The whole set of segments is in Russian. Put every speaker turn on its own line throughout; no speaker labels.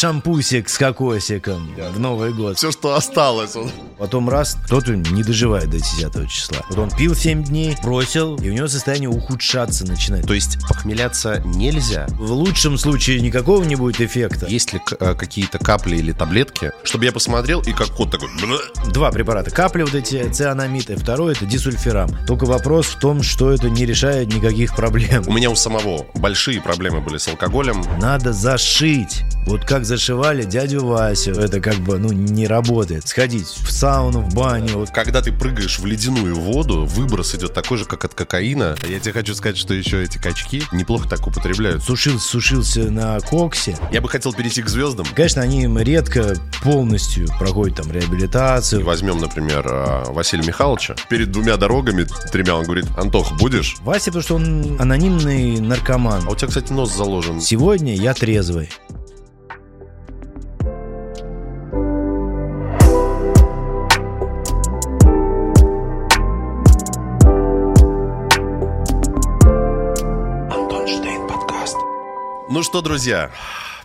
шампусик с кокосиком в Новый год.
Все, что осталось. Он...
Потом раз, кто-то не доживает до 10 числа. Вот он пил 7 дней, бросил, и у него состояние ухудшаться начинает.
То есть похмеляться нельзя?
В лучшем случае никакого не будет эффекта.
Есть ли э, какие-то капли или таблетки, чтобы я посмотрел и как кот такой...
Два препарата. Капли вот эти, цианамид, и второй это дисульфирам. Только вопрос в том, что это не решает никаких проблем.
У меня у самого большие проблемы были с алкоголем.
Надо зашить. Вот как зашивали дядю Васю. Это как бы, ну, не работает. Сходить в сауну, в баню. Вот.
Когда ты прыгаешь в ледяную воду, выброс идет такой же, как от кокаина. Я тебе хочу сказать, что еще эти качки неплохо так употребляют.
Сушился, сушился на коксе.
Я бы хотел перейти к звездам.
Конечно, они редко полностью проходят там реабилитацию.
Возьмем, например, а, Василия Михайловича. Перед двумя дорогами, тремя, он говорит, Антох, будешь?
Вася, потому что он анонимный наркоман.
А у тебя, кстати, нос заложен.
Сегодня я трезвый.
Ну что, друзья,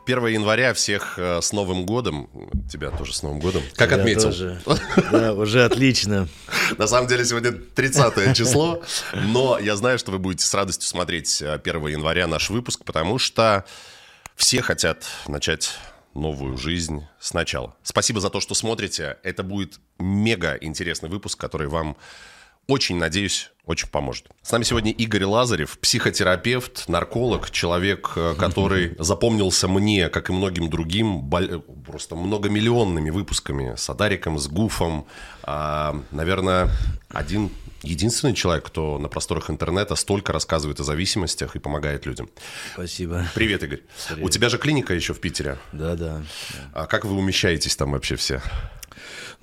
1 января всех э, с Новым годом. Тебя тоже с Новым годом. Как
Я
отметил?
тоже. Да, уже отлично.
На самом деле сегодня 30 число, но я знаю, что вы будете с радостью смотреть э, 1 января наш выпуск, потому что все хотят начать новую жизнь сначала. Спасибо за то, что смотрите. Это будет мега интересный выпуск, который вам очень, надеюсь, очень поможет. С нами сегодня Игорь Лазарев, психотерапевт, нарколог, человек, э, который запомнился мне, как и многим другим, просто многомиллионными выпусками с Адариком, с Гуфом. А, наверное, один единственный человек, кто на просторах интернета столько рассказывает о зависимостях и помогает людям.
Спасибо.
Привет, Игорь. У тебя же клиника еще в Питере.
Да, да.
А как вы умещаетесь там вообще все?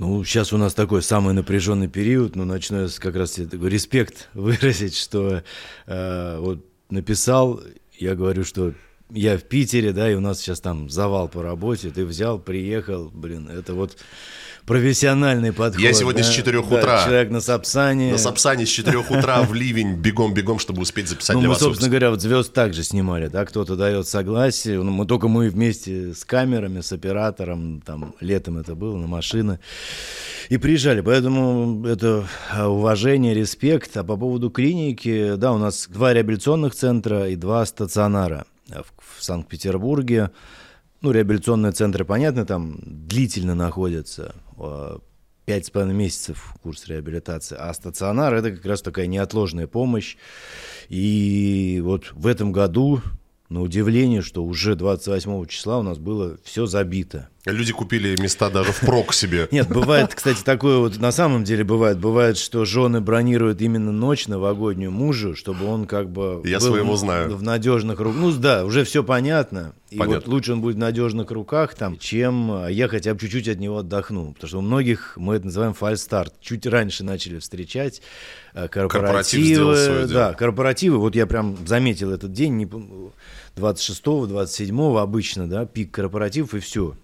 Ну, сейчас у нас такой самый напряженный период, но начну я как раз тебе такой респект выразить, что э, вот написал, я говорю, что я в Питере, да, и у нас сейчас там завал по работе, ты взял, приехал, блин, это вот профессиональный подход.
Я сегодня
да,
с 4
да,
утра.
Человек на Сапсане.
На Сапсане с 4 утра в ливень бегом-бегом, чтобы успеть записать
Ну,
для
мы,
вас
собственно говоря, вот звезд также снимали, да, кто-то дает согласие, ну, мы только мы вместе с камерами, с оператором, там, летом это было, на машины, и приезжали, поэтому это а, уважение, респект, а по поводу клиники, да, у нас два реабилитационных центра и два стационара в, Санкт-Петербурге, ну, реабилитационные центры, понятно, там длительно находятся, пять с половиной месяцев курс реабилитации, а стационар это как раз такая неотложная помощь. И вот в этом году, на удивление, что уже 28 числа у нас было все забито.
Люди купили места даже впрок себе.
Нет, бывает, кстати, такое вот на самом деле бывает. Бывает, что жены бронируют именно ночь новогоднюю мужу, чтобы он как бы
Я своего
в-
знаю.
в надежных руках. Ну да, уже все понятно. И
Понятно.
вот лучше он будет в надежных руках, там, чем а, я хотя бы чуть-чуть от него отдохну. Потому что у многих мы это называем фальстарт. Чуть раньше начали встречать
Корпоратив сделал
корпоративы.
свое дело.
Да, корпоративы. Вот я прям заметил этот день, не пом- 26-го, 27-го обычно, да, пик корпоративов и все.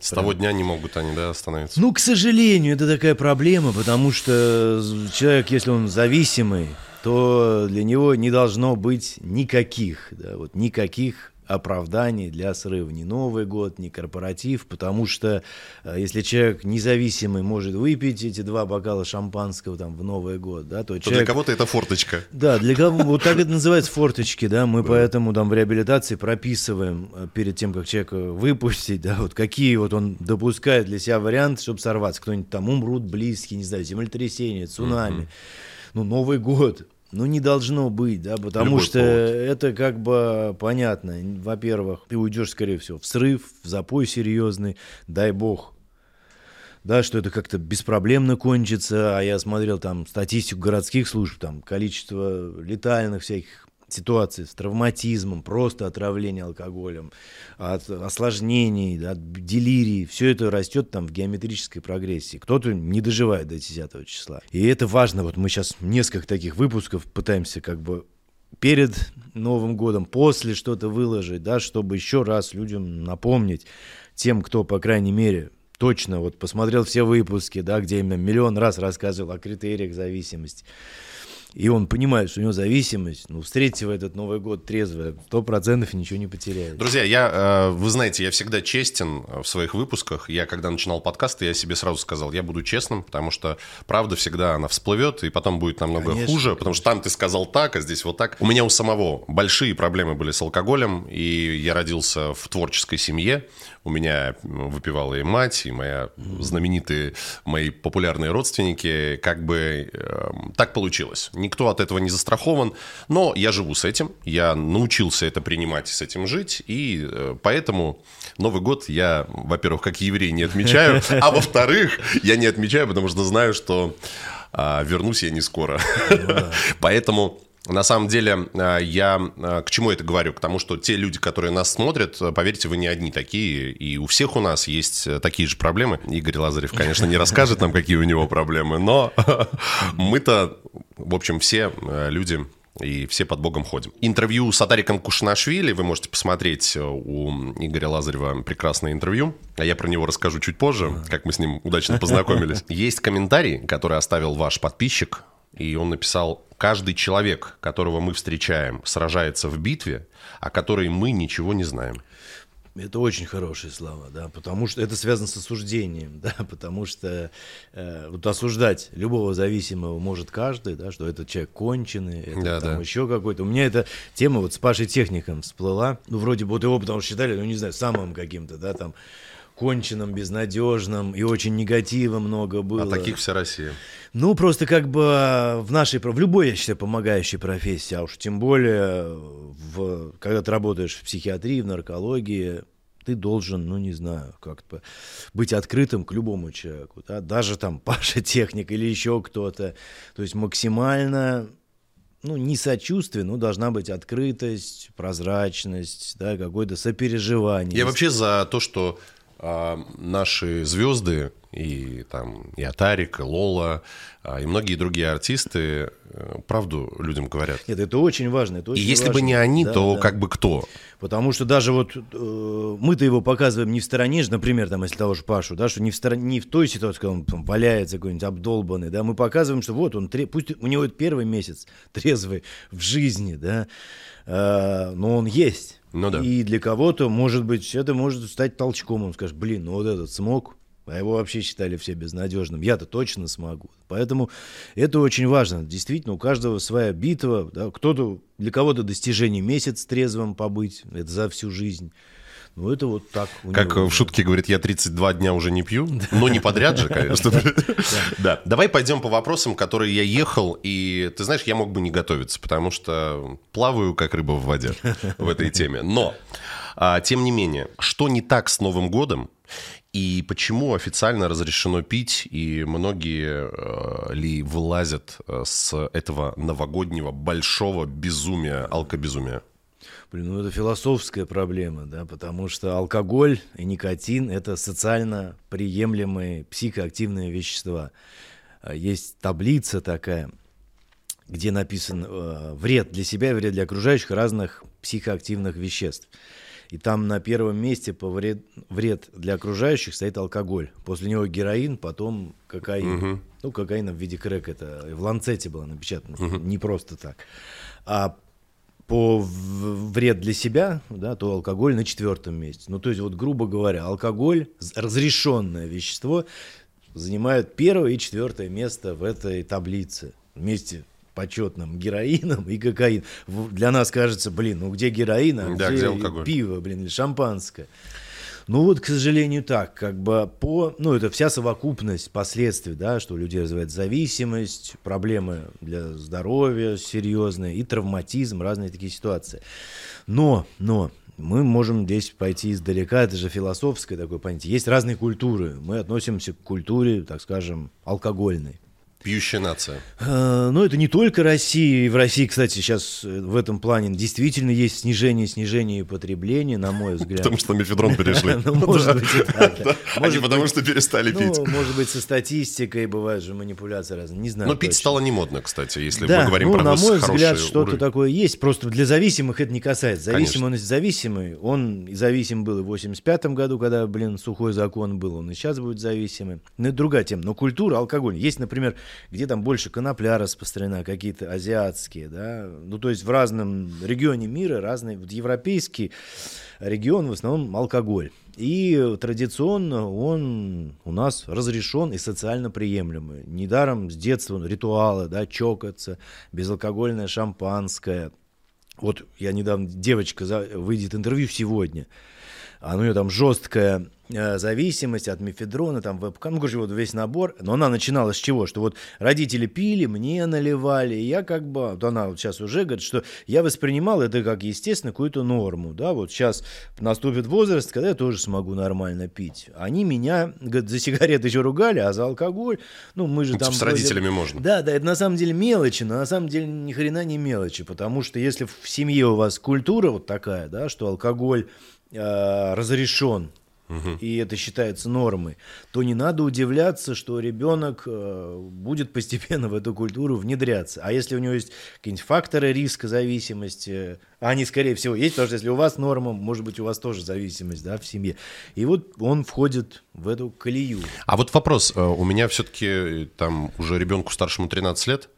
С того дня не могут они, да, остановиться.
Ну, к сожалению, это такая проблема, потому что человек, если он зависимый, то для него не должно быть никаких, да, вот никаких оправданий для срыва. Ни Новый год, ни корпоратив, потому что э, если человек независимый может выпить эти два бокала шампанского там в Новый год, да, то,
То
человек...
для кого-то это форточка.
Да, для кого вот так это называется форточки, да, мы поэтому там в реабилитации прописываем э, перед тем, как человека выпустить, да, вот какие вот он допускает для себя варианты, чтобы сорваться, кто-нибудь там умрут близкие, не знаю, землетрясение, цунами, ну, Новый год, ну, не должно быть, да, потому
Любой
что
повод.
это как бы понятно, во-первых, ты уйдешь, скорее всего, в срыв, в запой серьезный, дай бог, да, что это как-то беспроблемно кончится, а я смотрел там статистику городских служб, там количество летальных всяких ситуаций с травматизмом, просто отравление алкоголем, от осложнений, от делирии, все это растет там в геометрической прогрессии. Кто-то не доживает до 10 числа. И это важно, вот мы сейчас несколько таких выпусков пытаемся как бы перед Новым годом, после что-то выложить, да, чтобы еще раз людям напомнить, тем, кто, по крайней мере, точно вот посмотрел все выпуски, да, где именно миллион раз рассказывал о критериях зависимости, и он понимает, что у него зависимость, ну, встретите в этот Новый год трезво, сто процентов ничего не потеряет.
Друзья, я, э, вы знаете, я всегда честен в своих выпусках. Я, когда начинал подкасты, я себе сразу сказал, я буду честным, потому что правда всегда она всплывет, и потом будет намного
Конечно,
хуже, потому что там ты сказал так, а здесь вот так. У меня у самого большие проблемы были с алкоголем, и я родился в творческой семье. У меня выпивала и мать, и моя знаменитые, мои популярные родственники. Как бы э, так получилось. Никто от этого не застрахован, но я живу с этим. Я научился это принимать и с этим жить, и э, поэтому Новый год я, во-первых, как еврей не отмечаю, а во-вторых, я не отмечаю, потому что знаю, что а, вернусь я не скоро. Поэтому на самом деле, а, я а, к чему это говорю? К тому, что те люди, которые нас смотрят, поверьте, вы не одни такие, и у всех у нас есть такие же проблемы. Игорь Лазарев, конечно, не расскажет нам, какие у него проблемы, но мы-то, в общем, все люди и все под Богом ходим. Интервью с Атариком Кушнашвили вы можете посмотреть у Игоря Лазарева прекрасное интервью, а я про него расскажу чуть позже, как мы с ним удачно познакомились. Есть комментарий, который оставил ваш подписчик, и он написал, каждый человек, которого мы встречаем, сражается в битве, о которой мы ничего не знаем.
Это очень хорошие слова, да, потому что это связано с осуждением, да, потому что э, вот осуждать любого зависимого может каждый, да, что этот человек конченый, это
Да,
там
да.
еще какой-то. У меня эта тема вот с Пашей Техником всплыла, ну, вроде бы вот его потому что считали, ну, не знаю, самым каким-то, да, там, конченным, безнадежным, и очень негатива много было.
А таких вся Россия.
Ну, просто как бы в нашей, в любой, я считаю, помогающей профессии, а уж тем более, в, когда ты работаешь в психиатрии, в наркологии, ты должен, ну, не знаю, как-то быть открытым к любому человеку, да? даже там Паша Техник или еще кто-то, то есть максимально ну, не сочувствие, но должна быть открытость, прозрачность, да, какое-то сопереживание.
Я вообще за то, что а, наши звезды и там и Атарик, и Лола, а, и многие другие артисты э, правду людям говорят.
Нет, это очень важно. Это
И
очень
если бы
важно.
не они,
Да,
то
да.
как бы кто?
Потому что даже вот э, мы-то его показываем не в стороне, же, например, там, если того же Пашу, да, что не в, стороне, не в той ситуации, когда он там, валяется какой-нибудь обдолбанный, да, мы показываем, что вот он, тре- пусть у него это первый месяц трезвый в жизни, да, э, но он есть.
Ну да.
И для кого-то, может быть, это может стать толчком, он скажет, блин, ну вот этот смог, а его вообще считали все безнадежным. Я-то точно смогу. Поэтому это очень важно. Действительно, у каждого своя битва. Да? Кто-то, для кого-то достижение месяц трезвым побыть. Это за всю жизнь. Ну, это вот так.
Как
него,
в
да.
шутке говорит, я 32 дня уже не пью, но не подряд же, конечно. Да. Давай пойдем по вопросам, которые я ехал, и ты знаешь, я мог бы не готовиться, потому что плаваю как рыба в воде в этой теме. Но, а, тем не менее, что не так с Новым годом, и почему официально разрешено пить, и многие э, ли вылазят э, с этого новогоднего большого безумия, алкобезумия?
Блин, ну это философская проблема, да, потому что алкоголь и никотин – это социально приемлемые психоактивные вещества. А Есть таблица такая, где написан э, вред для себя и вред для окружающих разных психоактивных веществ. И там на первом месте по вред, вред для окружающих стоит алкоголь. После него героин, потом кокаин. Ну, кокаин в виде крэк, это в Ланцете было напечатано, не просто так. А по вред для себя, да, то алкоголь на четвертом месте. Ну, то есть, вот, грубо говоря, алкоголь, разрешенное вещество, занимает первое и четвертое место в этой таблице. Вместе почетным героином и кокаин. Для нас кажется, блин, ну где героин, а
Да,
где,
где алкоголь?
пиво, блин, или шампанское. Ну вот, к сожалению, так, как бы по, ну это вся совокупность последствий, да, что у людей развивает зависимость, проблемы для здоровья серьезные и травматизм, разные такие ситуации. Но, но, мы можем здесь пойти издалека, это же философское такое понятие. Есть разные культуры, мы относимся к культуре, так скажем, алкогольной.
Пьющая нация.
Э, Ну, это не только Россия. И в России, кстати, сейчас э, в этом плане действительно есть снижение, снижение потребления, на мой взгляд.
Потому что на мефедрон перешли.
Ну, может быть, и так, да.
А потому, что перестали пить.
Ну, может быть, со статистикой бывают же манипуляции разные. Не знаю.
Но пить стало не модно, кстати, если мы говорим про
на мой взгляд, что-то такое есть. Просто для зависимых это не касается.
Конечно.
Зависимый он зависим был и в 85 году, когда, блин, сухой закон был. Он и сейчас будет зависимым. Ну, это другая тема. Но культура, алкоголь. Есть, например, где там больше конопля распространена, какие-то азиатские, да, ну, то есть в разном регионе мира разные, вот европейский регион в основном алкоголь. И традиционно он у нас разрешен и социально приемлемый. Недаром с детства ритуалы, да, чокаться, безалкогольное шампанское. Вот я недавно, девочка выйдет интервью сегодня, а у нее там жесткая Э, зависимость от мефедрона, там, вебкам, ну, короче, вот весь набор. Но она начинала с чего? Что вот родители пили, мне наливали, и я как бы, вот она вот сейчас уже говорит, что я воспринимал это как, естественно, какую-то норму, да, вот сейчас наступит возраст, когда я тоже смогу нормально пить. Они меня, говорит, за сигареты еще ругали, а за алкоголь, ну, мы же ну, там...
С родителями можно.
Да, да, это на самом деле мелочи, но на самом деле ни хрена не мелочи, потому что если в семье у вас культура вот такая, да, что алкоголь э, разрешен, и это считается нормой, то не надо удивляться, что ребенок э, будет постепенно в эту культуру внедряться. А если у него есть какие-нибудь факторы риска зависимости, а они, скорее всего, есть, потому что если у вас норма, может быть, у вас тоже зависимость да, в семье. И вот он входит в эту колею.
А вот вопрос. Э, у меня все-таки э, там уже ребенку старшему 13 лет,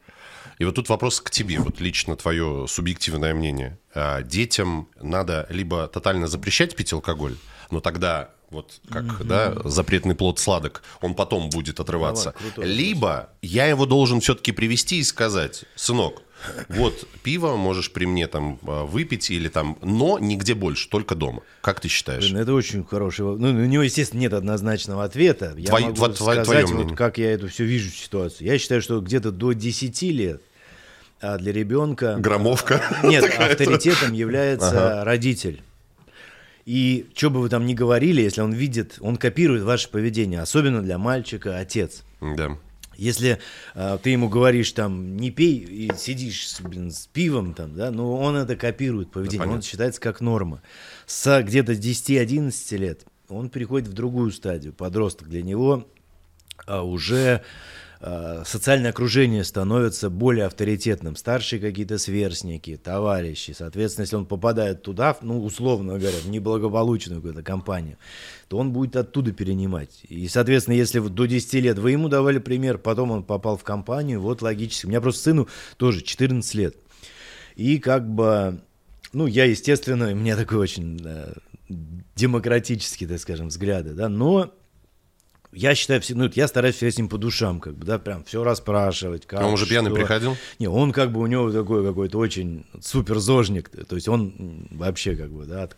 и вот тут вопрос к тебе, вот лично твое субъективное мнение. Детям надо либо тотально запрещать пить алкоголь, но тогда вот как, mm-hmm. да, запретный плод сладок, он потом будет отрываться. Давай, Либо я его должен все-таки привести и сказать, сынок, вот пиво можешь при мне там а, выпить или там, но нигде больше, только дома. Как ты считаешь?
Блин, это очень хороший вопрос. Ну, у него, естественно, нет однозначного ответа. Я Твой, могу вот, сказать, твое вот, как я эту всю вижу ситуацию. Я считаю, что где-то до 10 лет а для ребенка...
Громовка.
Нет, авторитетом является ага. родитель. И что бы вы там ни говорили, если он видит, он копирует ваше поведение, особенно для мальчика отец.
Да.
Если э, ты ему говоришь там не пей и сидишь блин, с пивом там, да, ну он это копирует поведение, да, он считается как норма. С где-то 10-11 лет он переходит в другую стадию, подросток для него а, уже социальное окружение становится более авторитетным. Старшие какие-то сверстники, товарищи. Соответственно, если он попадает туда, ну, условно говоря, в неблагополучную какую-то компанию, то он будет оттуда перенимать. И, соответственно, если до 10 лет вы ему давали пример, потом он попал в компанию, вот логически. У меня просто сыну тоже 14 лет. И как бы, ну, я, естественно, у меня такой очень э, демократический, так скажем, взгляды, да, но я считаю, все, ну, я стараюсь все с ним по душам, как бы, да, прям все расспрашивать.
Как, он уже пьяный что. приходил?
Не, он как бы у него такой какой-то очень супер зожник, то есть он вообще как бы, да,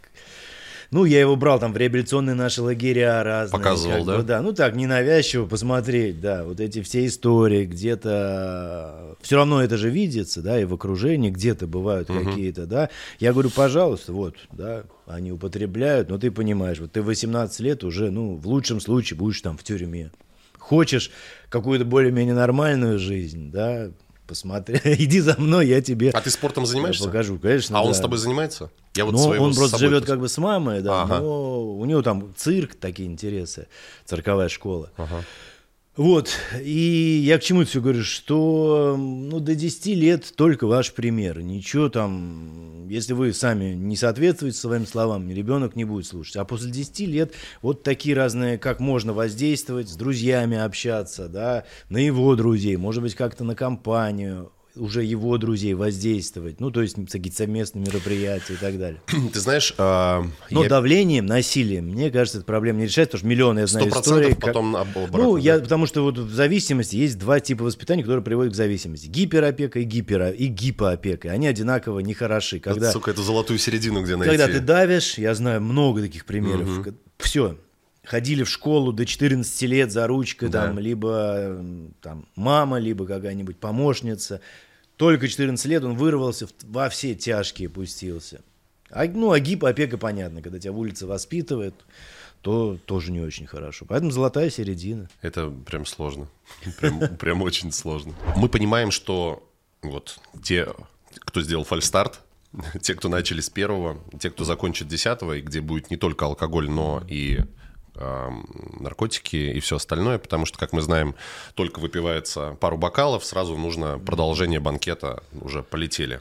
ну, я его брал там в реабилитационные наши лагеря разные.
Показывал, да?
Бы, да, ну так, ненавязчиво посмотреть, да, вот эти все истории, где-то... Все равно это же видится, да, и в окружении где-то бывают угу. какие-то, да. Я говорю, пожалуйста, вот, да, они употребляют, но ты понимаешь, вот ты 18 лет уже, ну, в лучшем случае будешь там в тюрьме. Хочешь какую-то более-менее нормальную жизнь, да, посмотри, иди за мной, я тебе.
А ты спортом занимаешься?
Покажу, конечно.
А да. он с тобой занимается?
Я вот ну, он просто живет как бы с мамой, да, ага. но у него там цирк, такие интересы, цирковая школа. Ага. Вот, и я к чему все говорю, что ну, до 10 лет только ваш пример. Ничего там, если вы сами не соответствуете своим словам, ребенок не будет слушать. А после 10 лет вот такие разные, как можно воздействовать, с друзьями общаться, да, на его друзей, может быть, как-то на компанию, уже его друзей воздействовать, ну, то есть какие-то совместные мероприятия и так далее.
Ты знаешь... Э,
Но я... давлением, насилием, мне кажется, эта проблема не решается, потому что миллионы, я знаю, истории.
Как... потом обратно,
Ну, я, потому что вот в зависимости есть два типа воспитания, которые приводят к зависимости. Гиперопека и, гипера, и гипоопека. Они одинаково нехороши. Когда,
вот, сука, эту золотую середину где найти.
Когда ты давишь, я знаю много таких примеров, угу. все, ходили в школу до 14 лет за ручкой, да. там, либо там, мама, либо какая-нибудь помощница. Только 14 лет он вырвался, во все тяжкие пустился. А, ну, а гипопека понятно, когда тебя улица воспитывает, то тоже не очень хорошо. Поэтому золотая середина.
Это прям сложно. Прям, прям очень сложно. Мы понимаем, что вот те, кто сделал фальстарт, те, кто начали с первого, те, кто закончит десятого, и где будет не только алкоголь, но и наркотики и все остальное, потому что, как мы знаем, только выпивается пару бокалов, сразу нужно продолжение банкета, уже полетели.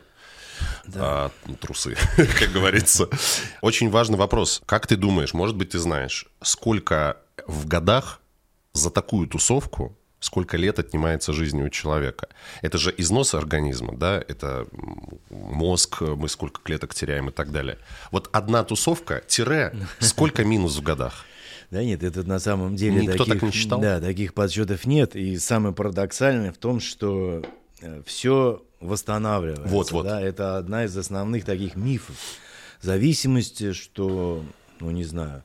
Да. А, трусы, как говорится. Очень важный вопрос. Как ты думаешь, может быть, ты знаешь, сколько в годах за такую тусовку сколько лет отнимается жизни у человека. Это же износ организма, да, это мозг, мы сколько клеток теряем и так далее. Вот одна тусовка, тире, сколько минус в годах?
Да нет, это на самом деле
Никто
таких,
так не считал?
Да, таких подсчетов нет. И самое парадоксальное в том, что все восстанавливается.
Вот, вот.
Да, это одна из основных таких мифов зависимости, что, ну не знаю,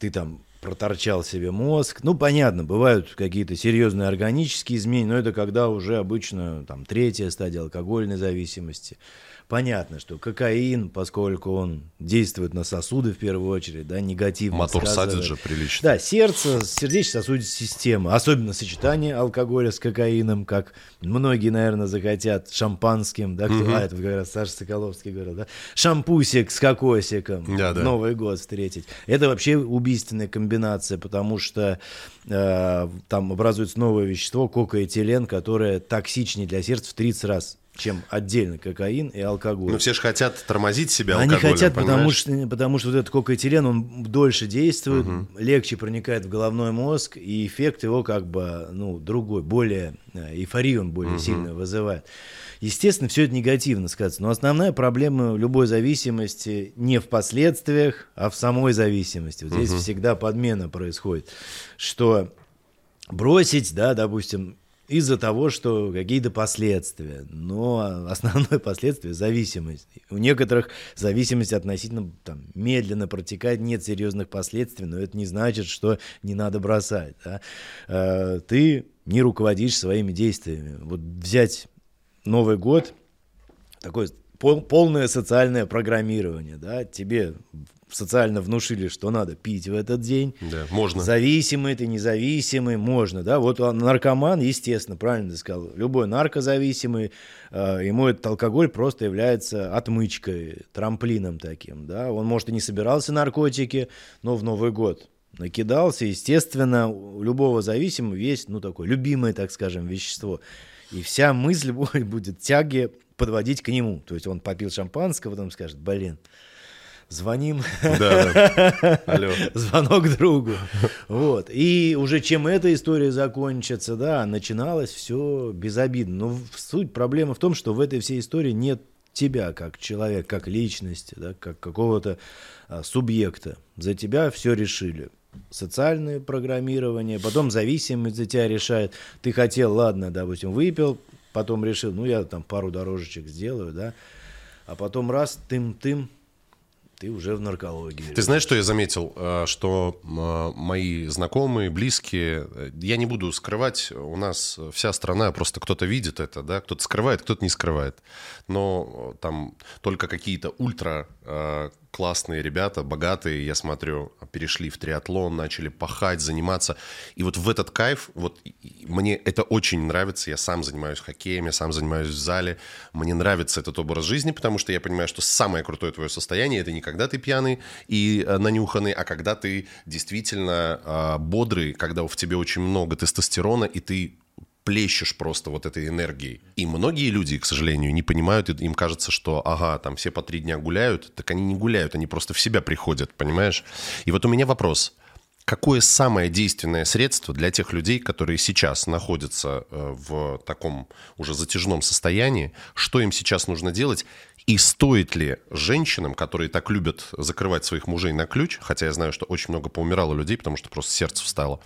ты там проторчал себе мозг. Ну, понятно, бывают какие-то серьезные органические изменения, но это когда уже обычно там третья стадия алкогольной зависимости. Понятно, что кокаин, поскольку он действует на сосуды в первую очередь, да, негативно
Мотор
сказывает.
садит же прилично.
Да, сердце, сердечно-сосудистая система, особенно сочетание алкоголя с кокаином, как многие, наверное, захотят шампанским, да, кто, а, это как раз Саша Соколовский говорил, да, шампусик с кокосиком,
Да, да.
Новый год встретить. Это вообще убийственная комбинация, потому что э, там образуется новое вещество, кокоэтилен, которое токсичнее для сердца в 30 раз чем отдельно кокаин и алкоголь.
Но все же хотят тормозить себя
Они
алкоголем,
хотят, потому что, потому что вот этот кокоэтилен, он дольше действует, легче проникает в головной мозг, и эффект его как бы, ну, другой, более, э, эйфорию он более сильно вызывает. Естественно, все это негативно сказывается, но основная проблема любой зависимости не в последствиях, а в самой зависимости. Вот здесь всегда подмена происходит, что бросить, да, допустим, из-за того, что какие-то последствия. Но основное последствие – зависимость. У некоторых зависимость относительно там, медленно протекает, нет серьезных последствий, но это не значит, что не надо бросать. Да? Э, Ты не руководишь своими действиями. Вот взять Новый год, такое пол- полное социальное программирование, да, тебе социально внушили, что надо пить в этот день,
Да, можно.
Зависимый ты, независимый, можно, да. Вот он наркоман, естественно, правильно ты сказал, любой наркозависимый, э, ему этот алкоголь просто является отмычкой, трамплином таким, да. Он, может, и не собирался наркотики, но в Новый год накидался, естественно, у любого зависимого есть, ну, такое любимое, так скажем, вещество. И вся мысль будет, тяги подводить к нему. То есть он попил шампанского, потом скажет, блин, звоним,
Да. Алло.
звонок другу. Вот. И уже чем эта история закончится, да, начиналось все безобидно. Но суть проблемы в том, что в этой всей истории нет тебя как человека, как личности, да, как какого-то а, субъекта. За тебя все решили. Социальное программирование, потом зависимость за тебя решает. Ты хотел, ладно, допустим, выпил, потом решил, ну я там пару дорожечек сделаю, да, а потом раз, тым-тым, ты уже в наркологии.
Ты знаешь, что я заметил? Э, Что м, мои знакомые, близкие, э, я не буду скрывать, у нас вся страна, просто кто-то видит это, да, кто-то скрывает, кто-то не скрывает. Но э, там только какие-то ультра классные ребята, богатые, я смотрю, перешли в триатлон, начали пахать, заниматься. И вот в этот кайф, вот мне это очень нравится. Я сам занимаюсь хоккеем, я сам занимаюсь в зале. Мне нравится этот образ жизни, потому что я понимаю, что самое крутое твое состояние это не когда ты пьяный и э, нанюханный, а когда ты действительно э, бодрый, когда в тебе очень много тестостерона, и ты плещешь просто вот этой энергией. И многие люди, к сожалению, не понимают, им кажется, что, ага, там все по три дня гуляют, так они не гуляют, они просто в себя приходят, понимаешь? И вот у меня вопрос. Какое самое действенное средство для тех людей, которые сейчас находятся э, в таком уже затяжном состоянии? Что им сейчас нужно делать? И стоит ли женщинам, которые так любят закрывать своих мужей на ключ, хотя я знаю, что очень много поумирало людей, потому что просто сердце встало,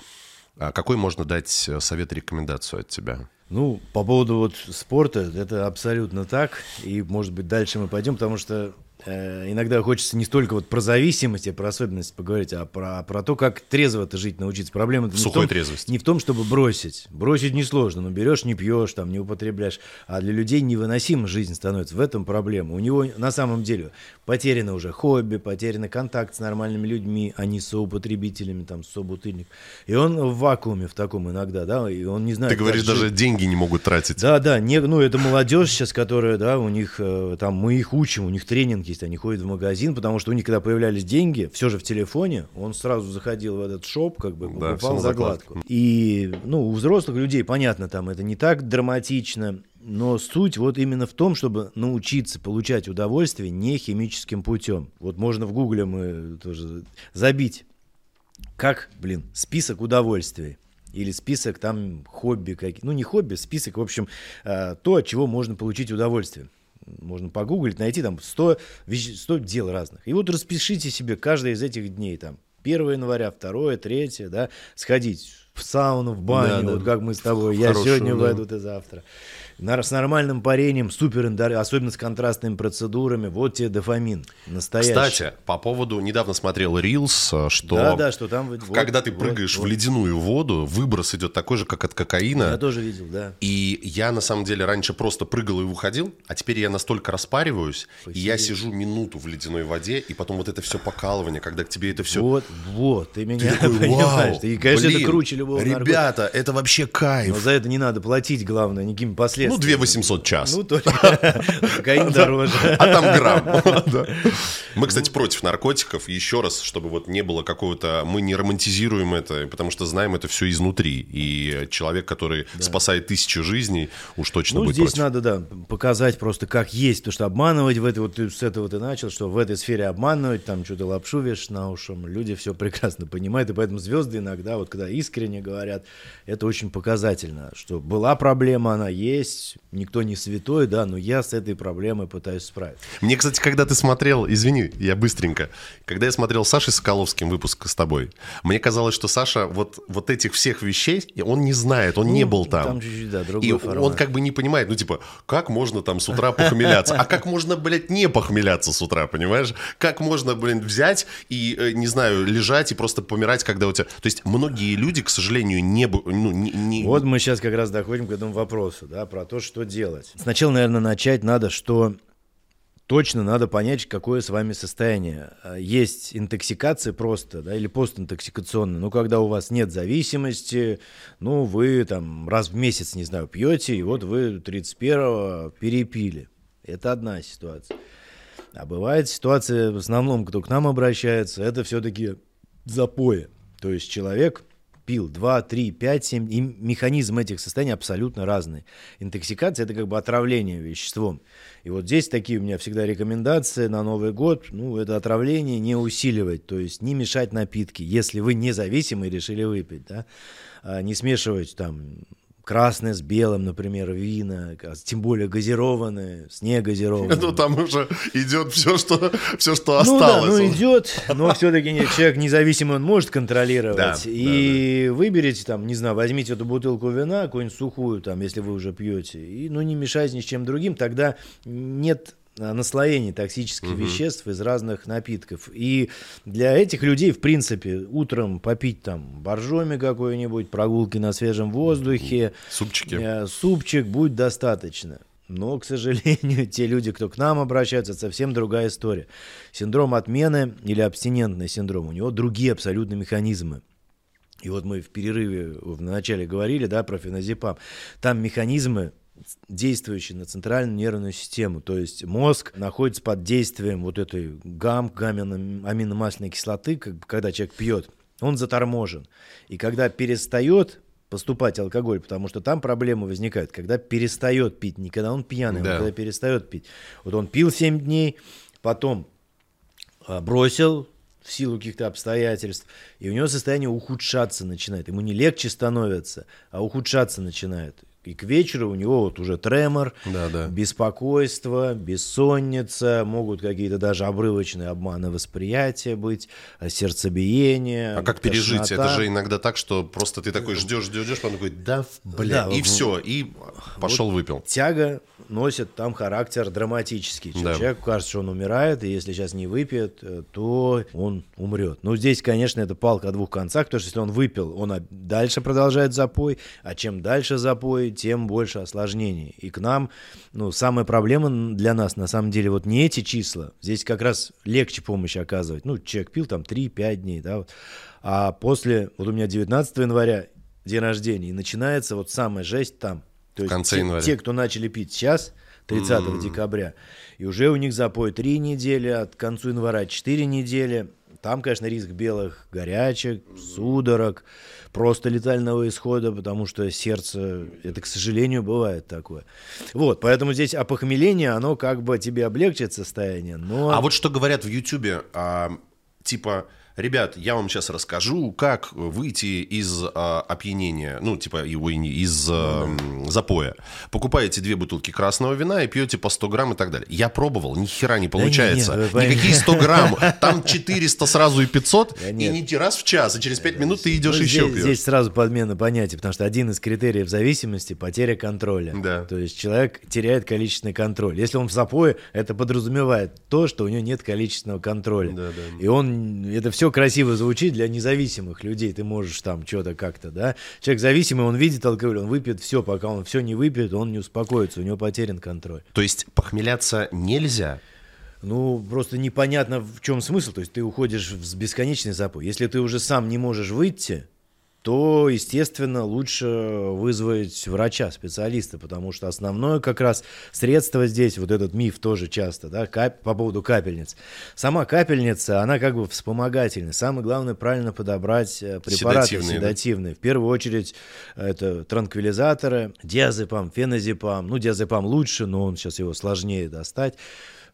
а какой можно дать э, совет рекомендацию от тебя?
Ну, по поводу вот спорта, это абсолютно так. И, может быть, дальше мы пойдем, потому что иногда хочется не столько вот про зависимость, и про особенности поговорить, а про, про то, как трезво это жить научиться. Проблема не, в том,
трезвости.
не в том, чтобы бросить. Бросить несложно, но берешь, не пьешь, там, не употребляешь. А для людей невыносима жизнь становится. В этом проблема. У него на самом деле потеряно уже хобби, потеряно контакт с нормальными людьми, а не с соупотребителями, там, собутыльник. И он в вакууме в таком иногда, да, и он не знает.
Ты говоришь,
как жить.
даже деньги не могут тратить.
Да, да, не, ну это молодежь сейчас, которая, да, у них э, там мы их учим, у них тренинг есть, они ходят в магазин, потому что у них когда появлялись деньги, все же в телефоне, он сразу заходил в этот шоп, как бы
Да,
покупал
на
закладку.
закладку.
И, ну, у взрослых людей, понятно, там это не так драматично, но суть вот именно в том, чтобы научиться получать удовольствие не химическим путем. Вот можно в гугле мы тоже забить, как, блин, список удовольствий. или список там хобби, какие, ну не хобби, список, в общем, э, то, от чего можно получить удовольствие. Можно погуглить, найти там 100, 100 дел разных. И вот распишите себе каждый из этих дней, там, 1 января, 2, 3, да, сходить в сауну, в баню, да, вот как мы с тобой, я Хорошую, сегодня да. войду, ты завтра с нормальным парением, супер, особенно с контрастными процедурами, вот тебе дофамин настоящий.
Кстати, по поводу, недавно смотрел Reels, э, что,
да, да, что там,
когда вот, ты прыгаешь вот, в ледяную воду, выброс идет такой же, как от кокаина.
Я тоже видел, да.
И я, на самом деле, раньше просто прыгал и уходил, а теперь я настолько распариваюсь, Спасибо. и я сижу минуту в ледяной воде, и потом вот это все покалывание, когда к тебе это все...
Вот, вот, ты меня
ты такой, понимаешь.
И, конечно, блин, это круче любого
Ребята, наркотика. это вообще кайф.
Но за это не надо платить, главное, никакими последствиями
ну, 2 800 час.
Ну, только кокаин дороже.
А там грамм. Мы, кстати, против наркотиков. Еще раз, чтобы вот не было какого-то... Мы не романтизируем это, потому что знаем это все изнутри. И человек, который спасает тысячу жизней, уж точно
ну,
будет
здесь надо, да, показать просто, как есть. То, что обманывать в этой... Вот с этого ты начал, что в этой сфере обманывать, там что-то лапшу вешать на ушам. Люди все прекрасно понимают. И поэтому звезды иногда, вот когда искренне говорят, это очень показательно, что была проблема, она есть, никто не святой, да, но я с этой проблемой пытаюсь справиться.
Мне, кстати, когда ты смотрел, извини, я быстренько, когда я смотрел Сашей Соколовским выпуск с тобой, мне казалось, что Саша вот, вот этих всех вещей, он не знает, он ну, не был там.
Там чуть-чуть, да, другой
И
формат.
он как бы не понимает, ну, типа, как можно там с утра похмеляться? А как можно, блядь, не похмеляться с утра, понимаешь? Как можно, блин, взять и, э, не знаю, лежать и просто помирать, когда у тебя... То есть многие люди, к сожалению, не... Ну, не, не...
Вот мы сейчас как раз доходим к этому вопросу, да, про то, что делать. Сначала, наверное, начать надо, что точно надо понять, какое с вами состояние. Есть интоксикация просто, да, или постинтоксикационная. Ну, когда у вас нет зависимости, ну, вы там раз в месяц, не знаю, пьете, и вот вы 31-го перепили. Это одна ситуация. А бывает ситуация, в основном, кто к нам обращается, это все-таки запои. То есть человек пил 2, 3, 5, 7, и механизм этих состояний абсолютно разный. Интоксикация – это как бы отравление веществом. И вот здесь такие у меня всегда рекомендации на Новый год, ну, это отравление не усиливать, то есть не мешать напитки, если вы независимы и решили выпить, да, а не смешивать там красное с белым, например, вина, тем более газированные, с негазированными.
Ну, там уже идет все, что, все, что осталось.
Ну, да, ну идет, но все-таки нет, человек независимый, он может контролировать. Да, и да, да. выберите там, не знаю, возьмите эту бутылку вина, какую-нибудь сухую, там, если вы уже пьете, и, ну, не мешайте ни с чем другим, тогда нет наслоений токсических угу. веществ из разных напитков. И для этих людей, в принципе, утром попить там боржоми какой-нибудь, прогулки на свежем воздухе,
супчики.
Э, супчик будет достаточно. Но, к сожалению, те люди, кто к нам обращаются, это совсем другая история. Синдром отмены или абстинентный синдром, у него другие абсолютно механизмы. И вот мы в перерыве в начале говорили, да, про феназепам. Там механизмы действующий на центральную нервную систему. То есть мозг находится под действием вот этой гам, гамма-аминомасляной кислоты, когда человек пьет, он заторможен. И когда перестает поступать алкоголь, потому что там проблемы возникают, когда перестает пить, не когда он пьяный, да. а когда перестает пить. Вот он пил 7 дней, потом а, бросил, в силу каких-то обстоятельств, и у него состояние ухудшаться начинает. Ему не легче становится, а ухудшаться начинает. И к вечеру у него вот уже тремор,
да, да.
беспокойство, бессонница, могут какие-то даже обрывочные обманы восприятия быть, а сердцебиение.
А как тошнота. пережить? Это же иногда так, что просто ты такой ждешь, ждешь, ждешь, потом такой, да, бля, да, и все, и пошел вот выпил.
Тяга носит там характер драматический. Да. Человеку кажется, что он умирает, и если сейчас не выпьет, э, то он умрет. Ну, здесь, конечно, это палка о двух концах, потому что если он выпил, он дальше продолжает запой, а чем дальше запой, тем больше осложнений. И к нам, ну, самая проблема для нас, на самом деле, вот не эти числа. Здесь как раз легче помощь оказывать. Ну, человек пил там 3-5 дней, да, вот. А после, вот у меня 19 января день рождения, и начинается вот самая жесть там.
То есть в конце
те,
января.
те, кто начали пить сейчас, 30 mm-hmm. декабря, и уже у них запой 3 недели, от концу января 4 недели. Там, конечно, риск белых горячек, судорог, просто летального исхода, потому что сердце, это, к сожалению, бывает такое. Вот, поэтому здесь опохмеление, оно как бы тебе облегчит состояние, но...
А вот что говорят в Ютубе, а, типа Ребят, я вам сейчас расскажу, как выйти из а, опьянения, ну, типа, его из а, запоя. Покупаете две бутылки красного вина и пьете по 100 грамм и так далее. Я пробовал, ни хера не получается.
Да нет, нет,
Никакие 100 грамм. Там 400 сразу и 500,
Да
и не раз в час, и через 5 минут ты идешь
Ну,
еще
здесь,
пьешь.
здесь сразу подмена понятий, потому что один из критериев зависимости – потеря контроля.
Да.
То есть человек теряет количественный контроль. Если он в запое, это подразумевает то, что у него нет количественного контроля.
Да, да.
И он, это все красиво звучит для независимых людей. Ты можешь там что-то как-то, да. Человек зависимый, он видит алкоголь, он выпьет все, пока он все не выпьет, он не успокоится, у него потерян контроль.
То есть похмеляться нельзя.
Ну, просто непонятно, в чем смысл. То есть ты уходишь в бесконечный запой. Если ты уже сам не можешь выйти, то, естественно, лучше вызвать врача, специалиста, потому что основное как раз средство здесь, вот этот миф тоже часто, да, кап- по поводу капельниц. Сама капельница, она как бы вспомогательная. Самое главное правильно подобрать э, препараты
Седативные,
седативные.
да?
В первую очередь это транквилизаторы, диазепам, феназепам. Ну, диазепам лучше, но он сейчас его сложнее достать.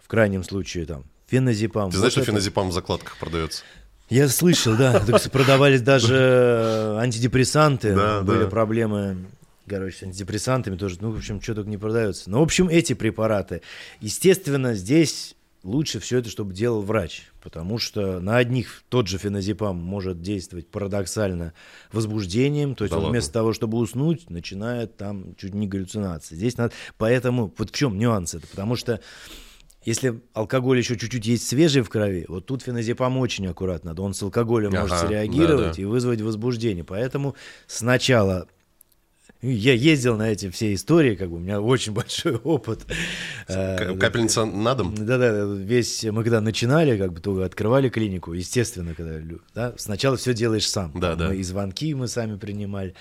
В крайнем случае там феназепам.
Ты знаешь,
Вот
что
это-
феназепам в закладках продается?
Я слышал, да. Продавались даже э, антидепрессанты.
Да,
Были
да.
проблемы, короче, с антидепрессантами тоже. Ну, в общем, что только не продается. Ну, в общем, эти препараты. Естественно, здесь лучше все это, чтобы делал врач. Потому что на одних тот же феназепам может действовать парадоксально возбуждением. То есть
Да
он
ладно?
вместо того, чтобы уснуть, начинает там чуть не галлюцинации. Здесь надо... Поэтому вот в чем нюанс это? Потому что если алкоголь еще чуть-чуть есть свежий в крови, вот тут феназепам очень аккуратно надо. Он с алкоголем
Ага,
может среагировать
да-да.
и вызвать возбуждение. Поэтому сначала я ездил на эти все истории, как бы у меня очень большой опыт. Э,
Капельница на дом?
Да-да, весь, мы когда начинали, как бы только открывали клинику, естественно, когда, да, сначала все делаешь сам.
Да, да.
Мы и звонки мы сами принимали.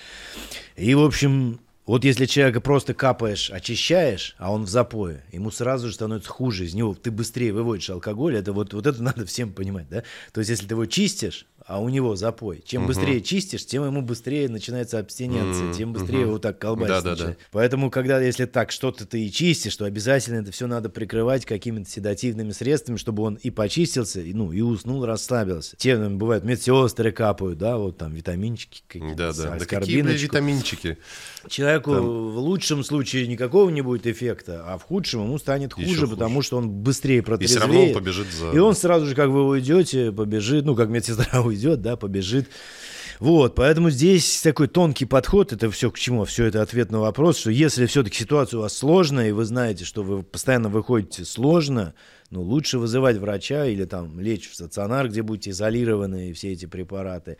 И, в общем, вот если человека просто капаешь, очищаешь, а он в запое, ему сразу же становится хуже, из него ты быстрее выводишь алкоголь, это вот, вот это надо всем понимать, да? То есть если ты его чистишь, а у него запой, чем быстрее чистишь, тем ему быстрее начинается абстиненция, тем быстрее его так колбасить
Да-да-да.
начинает. Поэтому, когда, если так что-то ты и чистишь, то обязательно это все надо прикрывать какими-то седативными средствами, чтобы он и почистился, и, ну, и уснул, расслабился. Те, ну, бывают, медсестры капают, да, вот там витаминчики какие-то,
Да, да. Да какие,
аскорбиночку.
витаминчики?
Человеку в лучшем случае никакого не будет эффекта, а в худшем ему станет
Еще
хуже,
хуже.
потому что он быстрее
И
протрезвеет.
все равно он побежит за...
И он сразу же, как вы уйдете, побежит, ну, как медсестра уйдет, да, побежит. Вот, поэтому здесь такой тонкий подход, это все к чему? Все это ответ на вопрос, что если все-таки ситуация у вас сложная, и вы знаете, что вы постоянно выходите сложно, ну, лучше вызывать врача или там лечь в стационар, где будете изолированы, и все эти препараты.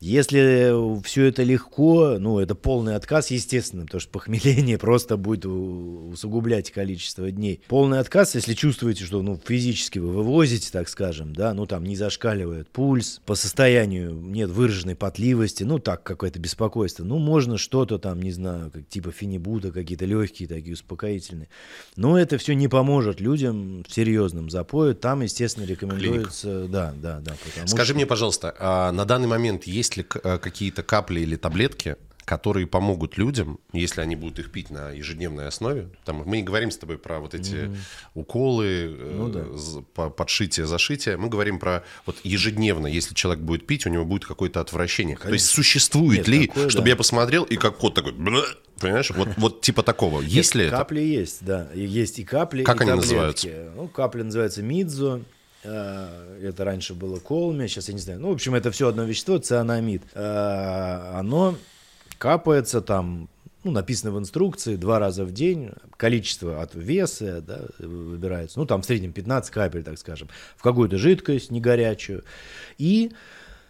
Если все это легко, ну, это полный отказ, естественно, потому что похмеление просто будет усугублять количество дней. Полный отказ, если чувствуете, что, ну, физически вы вывозите, так скажем, да, ну, там не зашкаливает пульс, по состоянию нет выраженной потливости, ну, так, какое-то беспокойство, ну, можно что-то там, не знаю, как типа фенибута, какие-то легкие такие успокоительные. Но это все не поможет людям в серьезном запое. Там, естественно, рекомендуется, да, да, да. потому
Скажи
что-
мне, пожалуйста, а на данный момент есть ли э, какие-то капли или таблетки, которые помогут людям, если они будут их пить на ежедневной основе? Там, мы не говорим с тобой про вот эти уколы, э,
Ну да.
подшитие, зашитие. Мы говорим про вот ежедневно, если человек будет пить, у него будет какое-то отвращение. То есть существует
Нет,
ли,
такое,
чтобы
да.
я посмотрел, и как кот такой, понимаешь, вот, вот типа такого. Есть ли?
Капли есть, да. Есть и капли,
Как они называются?
Ну, капля называется Мидзо. э, Это раньше было колми, сейчас я не знаю. Ну, в общем, это все одно вещество, цианамид. Э, Оно капается там, ну, написано в инструкции, два раза в день. Количество от веса да, выбирается. Ну, там в среднем 15 капель, так скажем. В какую-то жидкость, не горячую. И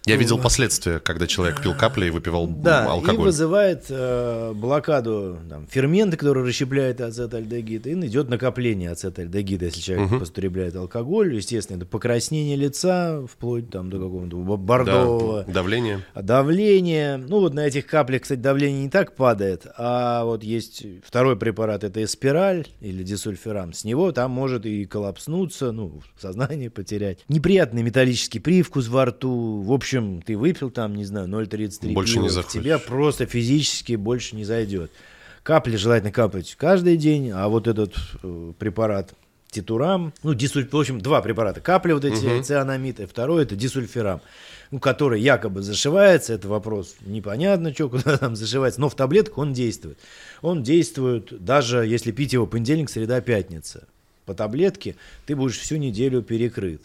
Я видел последствия, когда человек пил капли и выпивал м,
да, и
алкоголь.
вызывает э, блокаду там, фермента, который расщепляет ацетальдегид, и идет накопление ацетальдегида, если человек потребляет алкоголь. Естественно, это покраснение лица, вплоть там, до какого-то бо-
Да,
бордового.
давление.
Давление, ну вот на этих каплях, кстати, давление не так падает, а вот есть второй препарат, это эспираль или дисульфирам, с него там может и коллапснуться, ну, сознание потерять. Неприятный металлический привкус во рту, в общем, ты выпил там, не знаю, 0,33
Больше
пива,
не захочешь.
тебя просто физически больше не зайдет. Капли желательно капать каждый день, а вот этот э, препарат титурам, ну, дисульф, в общем, два препарата. Капли вот эти, угу. цианамид, и второй это дисульфирам, ну, который якобы зашивается, это вопрос непонятно, что, куда там зашивается, но в таблетку он действует. Он действует, даже если пить его понедельник, среда, пятница. По таблетке ты будешь всю неделю перекрыт.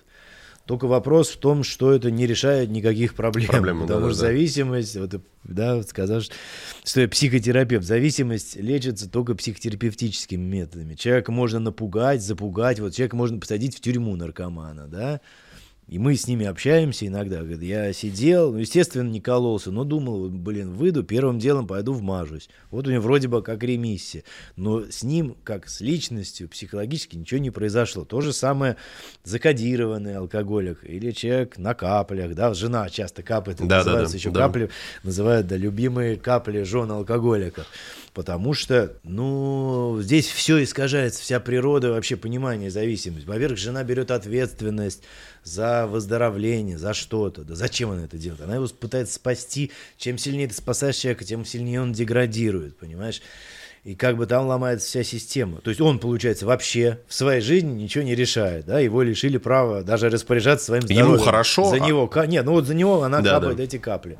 Только вопрос в том, что это не решает никаких проблем. Проблемы, потому да, что да, зависимость, вот, да, сказал, что я психотерапевт, зависимость лечится только психотерапевтическими методами. Человека можно напугать, запугать, вот человека можно посадить в тюрьму наркомана, да, и мы с ними общаемся иногда. Говорит, я сидел, ну, естественно, не кололся, но думал, блин, выйду, первым делом пойду вмажусь. Вот у него вроде бы как ремиссия. Но с ним, как с личностью, психологически ничего не произошло. То же самое закодированный алкоголик или человек на каплях, да, жена часто капает, да, называются да, да, еще да. капли, называют, да, любимые капли жен алкоголиков потому что, ну, здесь все искажается, вся природа, вообще понимание зависимости. Во-первых, жена берет ответственность за выздоровление, за что-то. Да зачем она это делает? Она его пытается спасти. Чем сильнее ты спасаешь человека, тем сильнее он деградирует, понимаешь? И как бы там ломается вся система. То есть он, получается, вообще в своей жизни ничего не решает, да, его лишили права даже распоряжаться своим здоровьем.
Ему хорошо.
За а... него, нет, ну вот за него она да, капает да. эти капли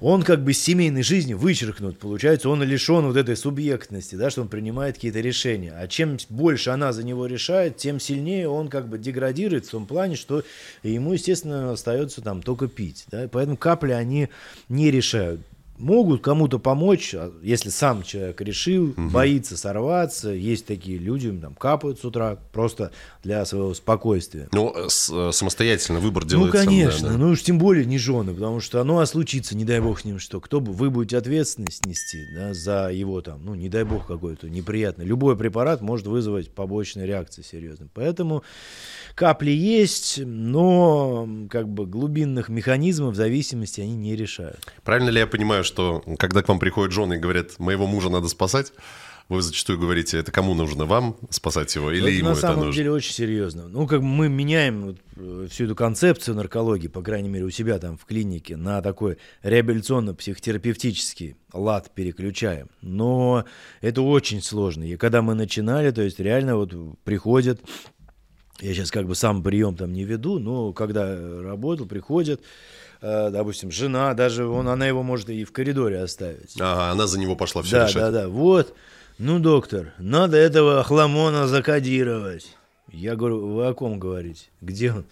он как бы семейной жизни вычеркнут, получается, он лишен вот этой субъектности, да, что он принимает какие-то решения. А чем больше она за него решает, тем сильнее он как бы деградирует в том плане, что ему, естественно, остается там только пить. Да? Поэтому капли они не решают могут кому-то помочь, а если сам человек решил, угу. боится сорваться. Есть такие люди, там капают с утра просто для своего спокойствия.
Ну, э, самостоятельно выбор ну, делается.
Ну, конечно, да, да. ну уж тем более не жены, потому что ну а случится, не дай бог с ним что, кто бы, вы будете ответственность нести да, за его там, ну не дай бог какой-то неприятный. Любой препарат может вызвать побочные реакции серьезные. Поэтому капли есть, но как бы глубинных механизмов зависимости они не решают.
Правильно ли я понимаю, что когда к вам приходят жены и говорят, моего мужа надо спасать, вы зачастую говорите, это кому нужно, вам спасать его или это ему
это
нужно?
На самом деле очень серьезно. Ну, как мы меняем вот э, всю эту концепцию наркологии, по крайней мере, у себя там в клинике, на такой реабилитационно-психотерапевтический лад переключаем. Но это очень сложно. И когда мы начинали, то есть реально вот приходят я сейчас как бы сам прием там не веду, но когда работал, приходят, э, допустим, жена, даже он, она его может и в коридоре оставить.
Ага, она за него пошла все
да,
решать.
Да, да, вот. Ну, доктор, надо этого хламона закодировать. Я говорю, вы о ком говорите? Где он?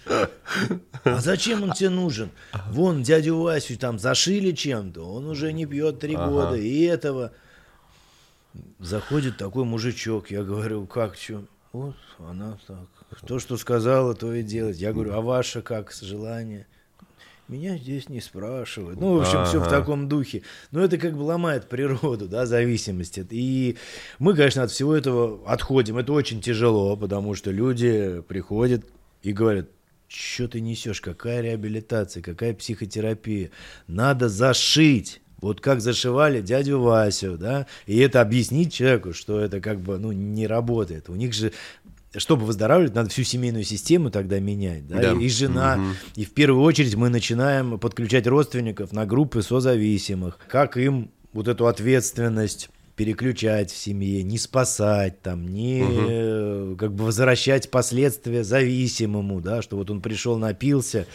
А зачем он тебе нужен? Вон дядю Васю там зашили чем-то, он уже не пьет три ага. года, и этого. Заходит такой мужичок, я говорю, как, что? Вот, она так. То, что сказала, то и делать. Я говорю, а ваше как желание? Меня здесь не спрашивают. Ну, в общем, ага. все в таком духе. Но это как бы ломает природу, да, зависимости. И мы, конечно, от всего этого отходим. Это очень тяжело, потому что люди приходят и говорят, что ты несешь, какая реабилитация, какая психотерапия. Надо зашить. Вот как зашивали дядю Васю, да, и это объяснить человеку, что это как бы, ну, не работает. У них же чтобы выздоравливать, надо всю семейную систему тогда менять. Да? Да. И, и жена. Угу. И в первую очередь мы начинаем подключать родственников на группы созависимых. Как им вот эту ответственность переключать в семье, не спасать, там, не угу. как бы возвращать последствия зависимому, да, что вот он пришел, напился,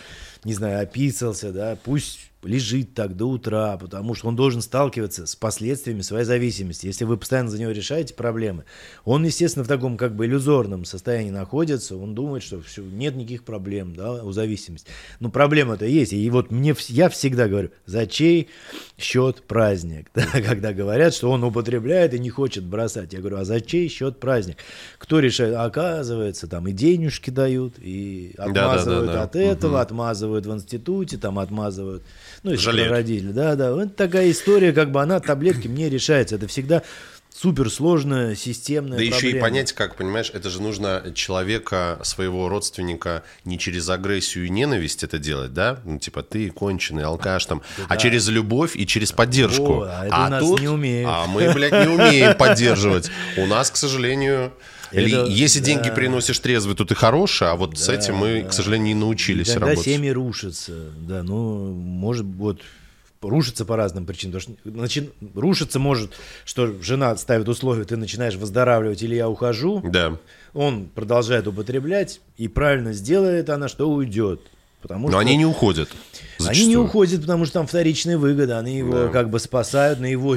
не знаю, описался, да, пусть лежит так до утра, потому что он должен сталкиваться с последствиями своей зависимости. Если вы постоянно за него решаете проблемы, он, естественно, в таком как бы иллюзорном состоянии находится, он думает, что все, нет никаких проблем да, у зависимости. Но проблема-то есть. И вот мне, я всегда говорю, за чей счет праздник? Да, когда говорят, что он употребляет и не хочет бросать. Я говорю, а за чей счет праздник? Кто решает? Оказывается, там и денежки дают, и отмазывают да, да, да, от этого, угу. отмазывают в институте, там отмазывают ну, если Жалеют. родили. Да, да. Вот такая история, как бы она таблетки мне решается. Это всегда суперсложная системная
Да
проблема.
еще и понять, как, понимаешь, это же нужно человека, своего родственника не через агрессию и ненависть это делать, да? Ну, типа, ты конченый алкаш там, да, а через любовь и через поддержку.
О, а это а у нас тут, не умеют.
А мы, блядь, не умеем поддерживать. У нас, к сожалению... Это, Если да. деньги приносишь трезвый, то ты хороший, а вот да, с этим мы, да. к сожалению, не научились
Когда
работать.
семьи рушатся, да, ну, может, вот рушится по разным причинам. Потому что начи- рушится может, что жена ставит условия, ты начинаешь выздоравливать или я ухожу.
Да.
Он продолжает употреблять, и правильно сделает она, что уйдет. Потому
Но
что
они не уходят.
они
зачастую.
не уходят, потому что там вторичные выгоды, они его
Да.
как бы спасают, на его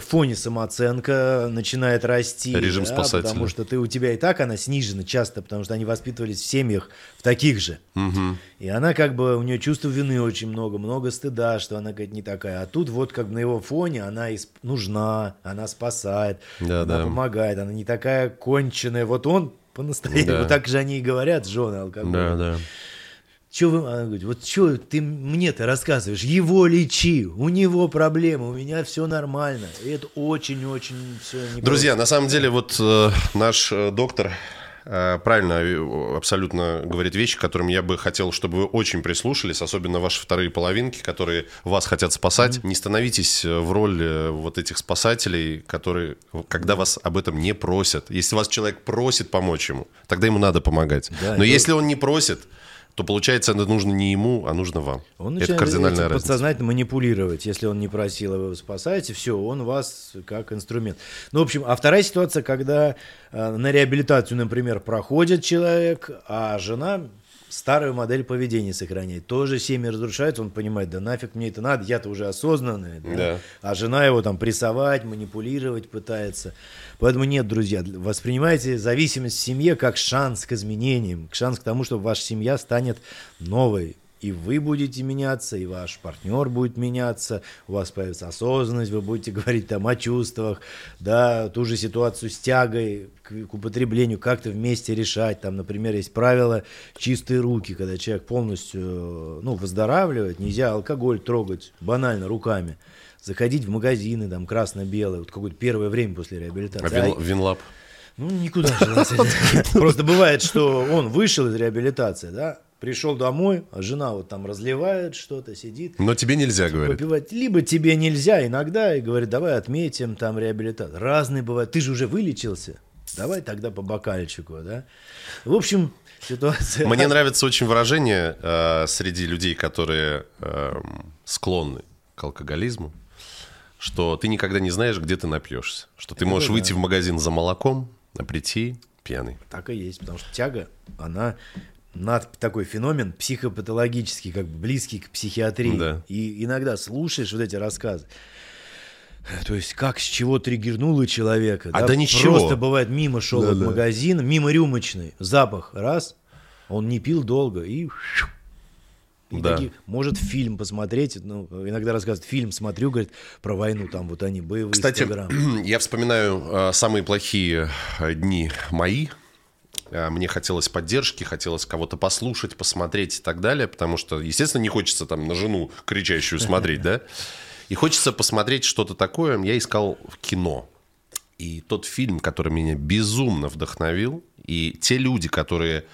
фоне самооценка начинает расти.
Режим
да,
спасателя.
Потому что ты у тебя и так она снижена часто, потому что они воспитывались в семьях в таких же. И она как бы, у нее чувство вины очень много, много стыда, что она какая-то не такая. А тут вот как бы на его фоне она исп- нужна, она спасает,
Да,
она
да.
помогает, она не такая конченая. Вот он по-настоящему,
Да.
так же они и говорят, жены алкоголя.
Да, да.
Че вы, она говорит, вот что ты мне-то рассказываешь? Его лечи, у него проблемы, у меня все нормально. И это очень-очень все
Друзья, на самом деле вот э, наш э, доктор э, правильно э, абсолютно говорит вещи, к которым я бы хотел, чтобы вы очень прислушались, особенно ваши вторые половинки, которые вас хотят спасать. Не становитесь э, в роль э, вот этих спасателей, которые, когда вас об этом не просят. Если вас человек просит помочь ему, тогда ему надо помогать.
Да,
Но
это-
если он не просит, то получается, это нужно не ему, а нужно вам.
Он
это кардинальная
этим
разница.
подсознательно манипулировать. Если он не просил, а вы его спасаете, все, он вас как инструмент. Ну, в общем, а вторая ситуация, когда э, на реабилитацию, например, проходит человек, а жена старую модель поведения сохраняет. Тоже семьи разрушается, он понимает, да нафиг мне это надо, я-то уже осознанный. да.
Да.
А жена его там прессовать, манипулировать пытается. Поэтому нет, друзья, воспринимайте зависимость в семье как шанс к изменениям, к шанс к тому, что ваша семья станет новой. И вы будете меняться, и ваш партнер будет меняться, у вас появится осознанность, вы будете говорить там о чувствах, да, ту же ситуацию с тягой к, к употреблению как-то вместе решать. Там, например, есть правило чистые руки, когда человек полностью ну, выздоравливает, нельзя алкоголь трогать банально руками. Заходить в магазины, там, красно-белое, вот какое-то первое время после реабилитации.
А Вин- Винлаб?
ну, никуда же. Просто бывает, что он вышел из реабилитации, да, пришел домой, а жена вот там разливает что-то, сидит,
Но тебе нельзя, говорит.
попивать. Либо тебе нельзя иногда, и говорит, давай отметим там реабилитацию. Разные бывают. Ты же уже вылечился. Давай тогда по бокальчику, да. В общем, ситуация...
Мне нравится очень выражение э, среди людей, которые эм, склонны к алкоголизму, что ты никогда не знаешь, где ты напьешься. Что ты можешь
да.
выйти в магазин за молоком, а прийти пьяный.
Так и есть, потому что тяга, она над такой феномен психопатологический, как бы близкий к психиатрии.
Да.
И иногда слушаешь вот эти рассказы. То есть как с чего триггернуло человека.
А да ничего.
Просто бывает мимо шел от магазина, мимо рюмочной, запах, раз, он не пил долго и... и
Да.
такие- может фильм посмотреть, ну, иногда рассказывают, фильм смотрю, говорит, про войну, там вот они, боевые
Кстати,
100 грамм.
я вспоминаю э, самые плохие дни мои. Э, Мне хотелось поддержки, хотелось кого-то послушать, посмотреть и так далее, потому что, естественно, не хочется там на жену кричащую смотреть, да? И хочется посмотреть что-то такое. Я искал в кино. И тот фильм, который меня безумно вдохновил, и те люди, которые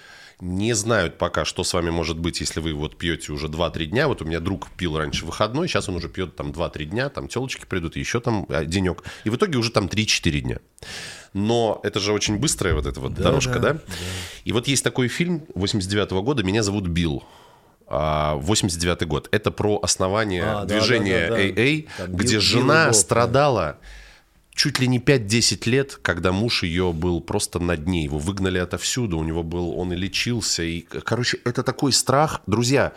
не знают пока, что с вами может быть, если вы вот пьете уже 2-3 дня. Вот у меня друг пил раньше выходной, сейчас он уже пьет там 2-3 дня, там телочки придут, еще там а, денек. И в итоге уже там 3-4 дня. Но это же очень быстрая вот эта вот дорожка, да,
да,
И вот есть такой фильм 89 года «Меня зовут Билл». А, 89 год. Это про основание
А, да,
движения
да, да, да.
AA,
Там
где
Билл-
жена
Билл Боб, да.
страдала чуть ли не 5-10 лет, когда муж ее был просто на дне. Его выгнали отовсюду, у него был, он и лечился. И, короче, это такой страх. Друзья,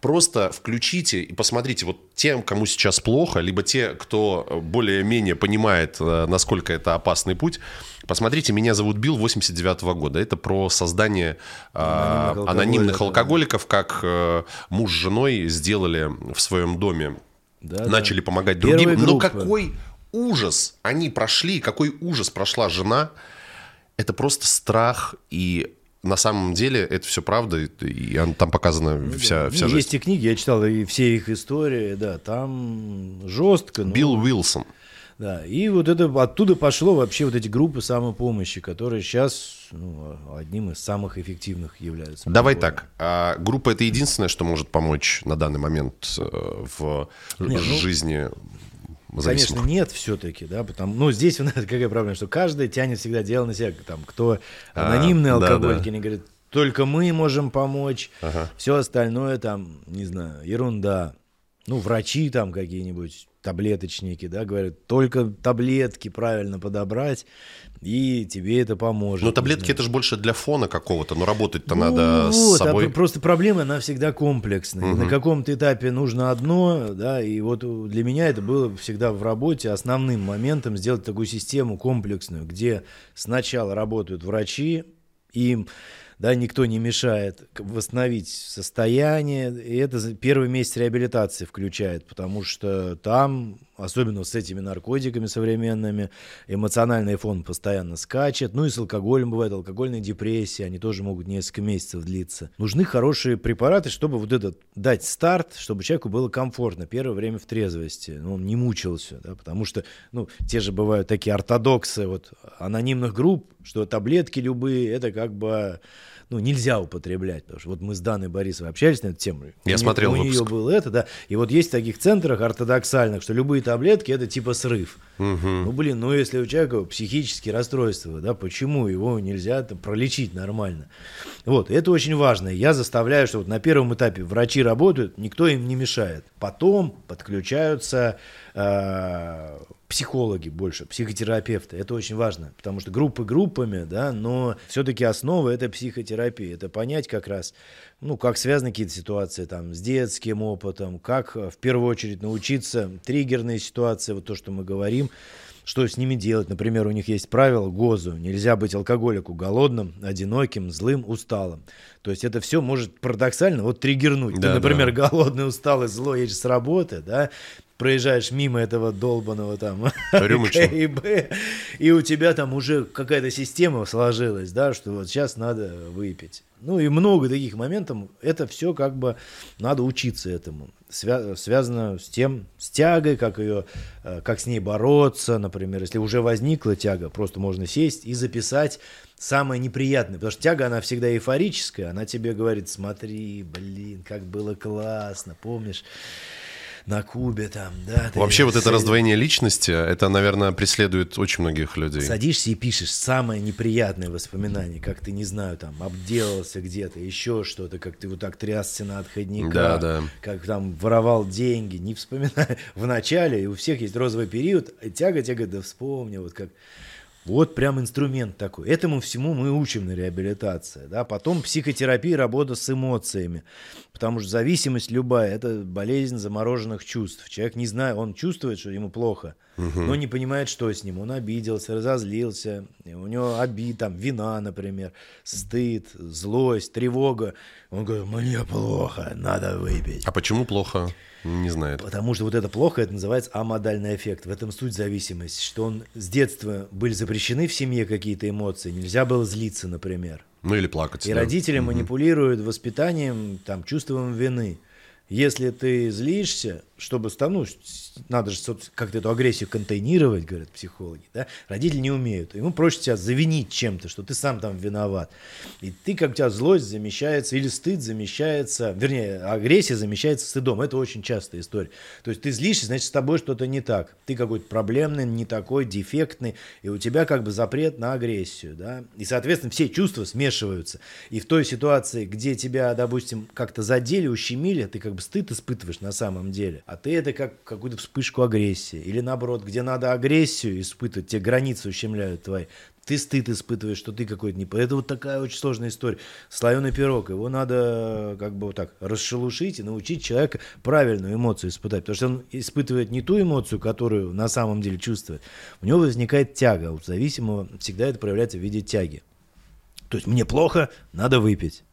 просто включите и посмотрите, вот тем, кому сейчас плохо, либо те, кто более-менее понимает, э, насколько это опасный путь, посмотрите «Меня зовут Билл» 89 года. Это про создание а,
Анонимных
анонимных
алкоголиков,
алкоголиков, как э, муж с женой сделали в своем доме.
Да,
начали помогать
Первая
другим. Но
группа.
какой ужас они прошли, какой ужас прошла жена. Это просто страх и на самом деле это все правда, и- там показана вся,
Ну,
вся
есть
жизнь.
и книги, я читал и все их истории, да, там жестко. ну,
Билл Уилсон.
Да, и вот это оттуда пошло вообще вот эти группы самопомощи, которые сейчас ну, одним из самых эффективных являются.
Давай
Буквально.
так. а группа это единственное, что может помочь на данный момент э, в
Не, ну,
жизни
Конечно,
зависимых.
нет все-таки, да, потому, ну, здесь у нас какая проблема, что каждый тянет всегда дело на себя, там, кто анонимные
А, да,
алкоголики,
да.
они говорят, только мы можем помочь,
Ага.
все остальное там, не знаю, ерунда. ну, врачи там какие-нибудь, таблеточники, да, говорят, только таблетки правильно подобрать, и тебе это поможет.
Но таблетки это же больше для фона какого-то, но работать-то
ну,
надо
вот,
с собой.
А просто проблема, она всегда комплексная.
Мгм.
На каком-то этапе нужно одно, да, и вот для меня это было всегда в работе основным моментом сделать такую систему комплексную, где сначала работают врачи, им да, никто не мешает восстановить состояние, и это первый месяц реабилитации включает, потому что там, особенно с этими наркотиками современными, эмоциональный фон постоянно скачет, ну и с алкоголем бывает, алкогольная депрессия, они тоже могут несколько месяцев длиться. Нужны хорошие препараты, чтобы вот этот дать старт, чтобы человеку было комфортно. Первое время в трезвости, ну, он не мучился, да, потому что, ну, те же бывают такие ортодоксы вот анонимных групп, что таблетки любые, это как бы ну, нельзя употреблять, потому что вот мы с Даной Борисовой общались на эту тему.
Я
У
смотрел
У нее
выпуск.
было это, да. И вот есть в таких центрах ортодоксальных, что любые таблетки это типа срыв. Ну, блин, ну если у человека психические расстройства, да, почему его нельзя там пролечить нормально? Вот, это очень важно. Я заставляю, что вот на первом этапе врачи работают, никто им не мешает. Потом подключаются э, психологи больше, психотерапевты. Это очень важно, потому что группы группами, да, но все-таки основа это психотерапия. Это понять как раз, ну, как связаны какие-то ситуации там с детским опытом, как э, в первую очередь научиться триггерные ситуации, вот то, что мы говорим, что с ними делать. Например, у них есть правило ГОЗу. Нельзя быть алкоголику голодным, одиноким, злым, усталым. То есть это все может парадоксально вот триггернуть.
Да,
Ты, например, голодный, усталый, злой, едешь с работы, да, проезжаешь мимо этого долбанного там. КИБ, и у тебя там уже какая-то система сложилась, да, что вот сейчас надо выпить. Ну и много таких моментов. Это все как бы надо учиться этому. Свя- связано с тем, с тягой, как ее, э, как с ней бороться, например, если уже возникла тяга, просто можно сесть и записать самое неприятное, потому что тяга, она всегда эйфорическая, она тебе говорит, смотри, блин, как было классно, помнишь, на Кубе там, да. ты
Вообще вот это раздвоение личности, это, наверное, преследует очень многих людей.
Садишься и пишешь самое неприятное воспоминание, как ты, не знаю, там, обделался где-то, еще что-то, как ты вот так трясся на отходниках,
Да, да.
как там воровал деньги, не вспоминай. В начале, у всех есть розовый период, и тяга тебе говорит, да вспомни, вот как... Вот прям инструмент такой. Этому всему мы учим на реабилитации. Да? Потом психотерапия, работа с эмоциями. Потому что зависимость любая – это болезнь замороженных чувств. Человек не знает, он чувствует, что ему плохо, но не понимает, что с ним. Он обиделся, разозлился, у него обид, там, вина, например, стыд, злость, тревога. Он говорит, мне плохо, надо выпить.
А почему плохо? Не знает.
Потому что вот это плохо, это называется амодальный эффект. В этом суть зависимости, что он с детства были запрещены в семье какие-то эмоции, нельзя было злиться, например.
Ну или плакать.
И
да.
родители манипулируют воспитанием, там, чувством вины. Если ты злишься, чтобы ну, надо же как-то эту агрессию контейнировать, говорят психологи, да? родители не умеют. Ему проще тебя завинить чем-то, что ты сам там виноват. И ты, как у тебя злость замещается, или стыд замещается, вернее, агрессия замещается стыдом. Это очень частая история. То есть ты злишься, значит, с тобой что-то не так. Ты какой-то проблемный, не такой, дефектный, и у тебя как бы запрет на агрессию. Да? И, соответственно, все чувства смешиваются. И в той ситуации, где тебя, допустим, как-то задели, ущемили, ты как бы стыд испытываешь на самом деле. А ты это как какую-то вспышку агрессии. Или наоборот, где надо агрессию испытывать, те границы ущемляют твои. Ты стыд испытываешь, что ты какой-то не... Это вот такая очень сложная история. Слоеный пирог. Его надо как бы вот так расшелушить и научить человека правильную эмоцию испытать. Потому что он испытывает не ту эмоцию, которую на самом деле чувствует. У него возникает тяга. У зависимого всегда это проявляется в виде тяги. То есть мне плохо, надо выпить.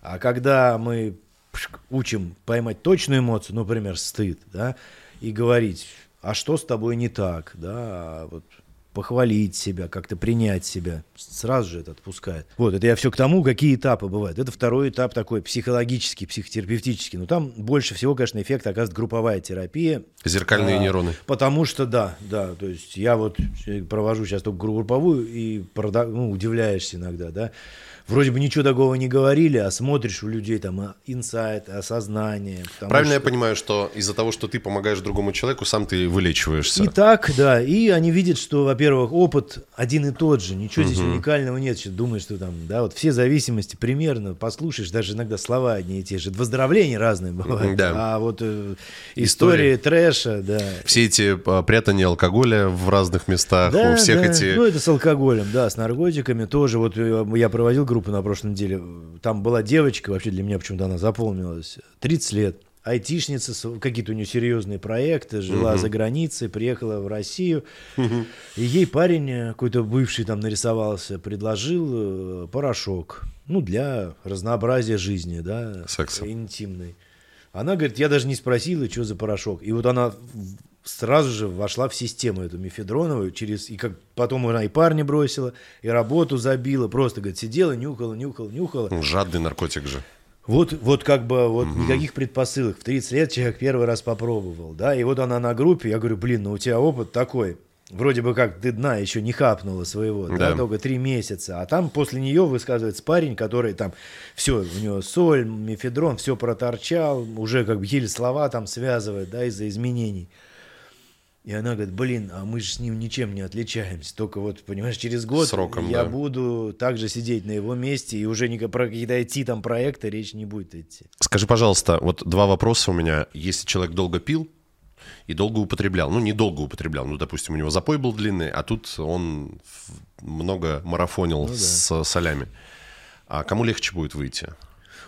А когда мы пшк, учим поймать точную эмоцию, например, стыд, да, и говорить, а что с тобой не так, да, а вот похвалить себя, как-то принять себя, сразу же это отпускает. Вот, это я все к тому, какие этапы бывают. Это второй этап такой психологический, психотерапевтический. Но там больше всего, конечно, эффект оказывает групповая терапия.
Зеркальные
А,
нейроны.
Потому что да, да, то есть я вот провожу сейчас только групповую и прода- ну, удивляешься иногда, да. Вроде бы ничего такого не говорили, а смотришь у людей там а, инсайт, осознание.
Правильно что... я понимаю, что из-за того, что ты помогаешь другому человеку, сам ты вылечиваешься?
И так, да. И они видят, что, во-первых, опыт один и тот же, ничего здесь угу. уникального нет. Что думаешь, что там, да, вот все зависимости примерно, послушаешь, даже иногда слова одни и те же. Выздоровления разные бывают. Да. А вот э, истории, истории трэша, да.
Все эти а, прятания алкоголя в разных местах, да, у всех
да.
эти...
Ну, это с алкоголем, да, с наркотиками тоже. Вот э, я проводил группу на прошлой неделе, там была девочка, вообще для меня почему-то она запомнилась, 30 лет, айтишница, какие-то у нее серьезные проекты, жила угу. за границей, приехала в Россию, угу. и ей парень э, какой-то бывший там нарисовался, предложил э, порошок, ну, для разнообразия жизни, да,
Секса.
интимной. Она говорит, я даже не спросила, что за порошок. И вот она сразу же вошла в систему эту мефедроновую, через, и как потом она и парня бросила, и работу забила, просто, говорит, сидела, нюхала, нюхала, нюхала.
Жадный наркотик же.
Вот, вот как бы вот угу. никаких предпосылок. В 30 лет человек первый раз попробовал, да, и вот она на группе, я говорю, блин, ну у тебя опыт такой, вроде бы как ты дна еще не хапнула своего, да. да, только три месяца, а там после нее высказывается парень, который там все, у него соль, мефедрон, все проторчал, уже как бы еле слова там связывает, да, из-за изменений. И она говорит, блин, а мы же с ним ничем не отличаемся. Только вот, понимаешь, через год
Сроком,
я
да.
буду также сидеть на его месте, и уже не про какие-то идти там проекты речь не будет идти.
Скажи, пожалуйста, вот два вопроса у меня. Если человек долго пил и долго употреблял, ну, не долго употреблял, ну, допустим, у него запой был длинный, а тут он много марафонил ну, да. с солями. А кому легче будет выйти?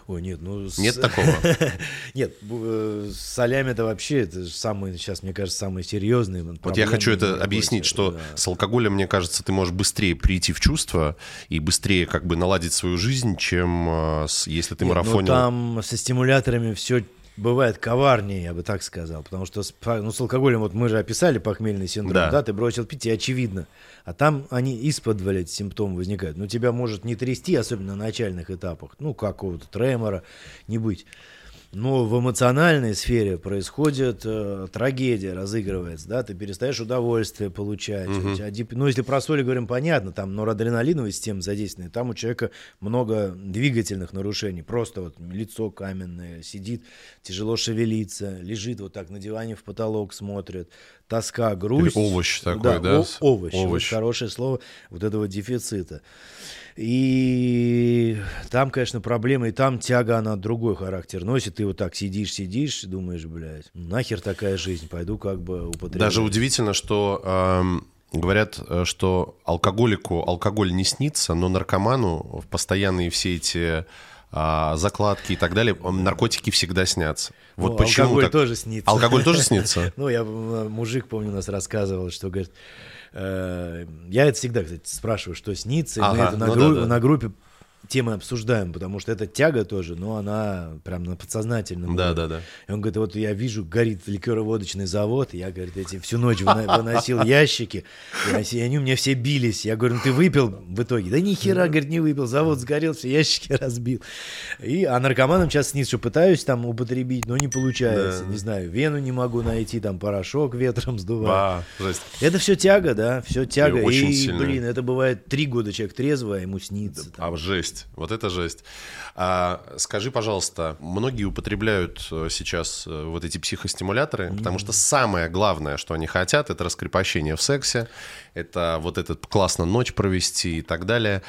Ой, нет, ну...
Нет такого?
Нет, э, с солями это вообще, это самый, сейчас, мне кажется, самый серьезный.
Вот я хочу это объяснить, что с алкоголем, мне кажется, ты можешь быстрее прийти в чувство и быстрее как бы наладить свою жизнь, чем э, если ты ну марафонил.
там со стимуляторами все бывает коварнее, я бы так сказал. Потому что с, ну, с алкоголем, вот мы же описали похмельный синдром, да, да ты бросил пить, и очевидно. А там они из-под эти симптомы возникают. Ну, тебя может не трясти, особенно на начальных этапах. Ну, какого-то тремора не быть. Но в эмоциональной сфере происходит э, трагедия, разыгрывается, да, ты перестаешь удовольствие получать. Угу. тебя, ну, если про соли говорим, понятно, там норадреналиновая система задействована, там у человека много двигательных нарушений, просто вот лицо каменное, сидит, тяжело шевелиться, лежит вот так на диване в потолок, смотрит, тоска, грусть.
Или овощ такой, да? да? О-
овощ, овощ. Вот хорошее слово вот этого дефицита. И там, конечно, проблема, и там тяга, она другой характер носит. Ты вот так сидишь, сидишь, думаешь, блядь, нахер такая жизнь, пойду как бы употреблять.
Даже удивительно, что эм, говорят, э, что алкоголику алкоголь не снится, но наркоману в постоянные все эти закладки и так далее, наркотики всегда снятся. Вот ну, почему
алкоголь
так?
тоже снится.
Алкоголь тоже снится?
Ну, я мужик, помню, нас рассказывал, что, говорит, Э, я это всегда, кстати, спрашиваю, что снится. Ага, мы это на, ну гру- да, да. на группе темы обсуждаем, потому что это тяга тоже, но она прям на подсознательном.
Да, да, да.
И он говорит, вот я вижу, горит ликероводочный завод, я, говорит, эти всю ночь выносил ящики, и они у меня все бились. Я говорю, ну ты выпил в итоге? Да ни хера, говорит, не выпил, завод сгорел, все ящики разбил. И, а наркоманом сейчас снизу что пытаюсь там употребить, но не получается. Да. Не знаю, вену не могу найти, там порошок ветром сдувает.
Жесть.
Это все тяга, да, все тяга.
И,
и блин, это бывает три года человек трезвый, а ему снится.
Там. А жесть жесть. Вот это жесть. А, скажи, пожалуйста, многие употребляют э, сейчас э, вот эти психостимуляторы, mm-hmm. потому что самое главное, что они хотят, это раскрепощение в сексе, это вот этот классно ночь провести и так далее.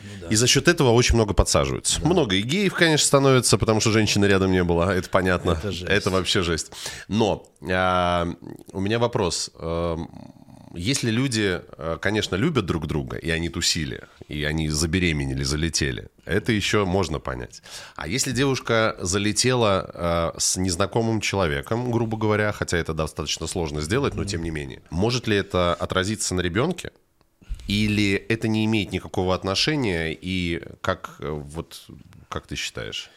Ну, да. И за счет этого очень много подсаживаются. Да. Много и геев, конечно, становится, потому что женщины рядом не было, это понятно. Это, жесть. это вообще жесть. Но а, у меня вопрос. А, если люди, э, конечно, любят друг друга, и они тусили, и они забеременели, залетели, это еще можно понять. А если девушка залетела э, с незнакомым человеком, грубо говоря, хотя это достаточно сложно сделать, но тем не менее, может ли это отразиться на ребенке? Или это не имеет никакого отношения, и как, э, вот, как ты считаешь?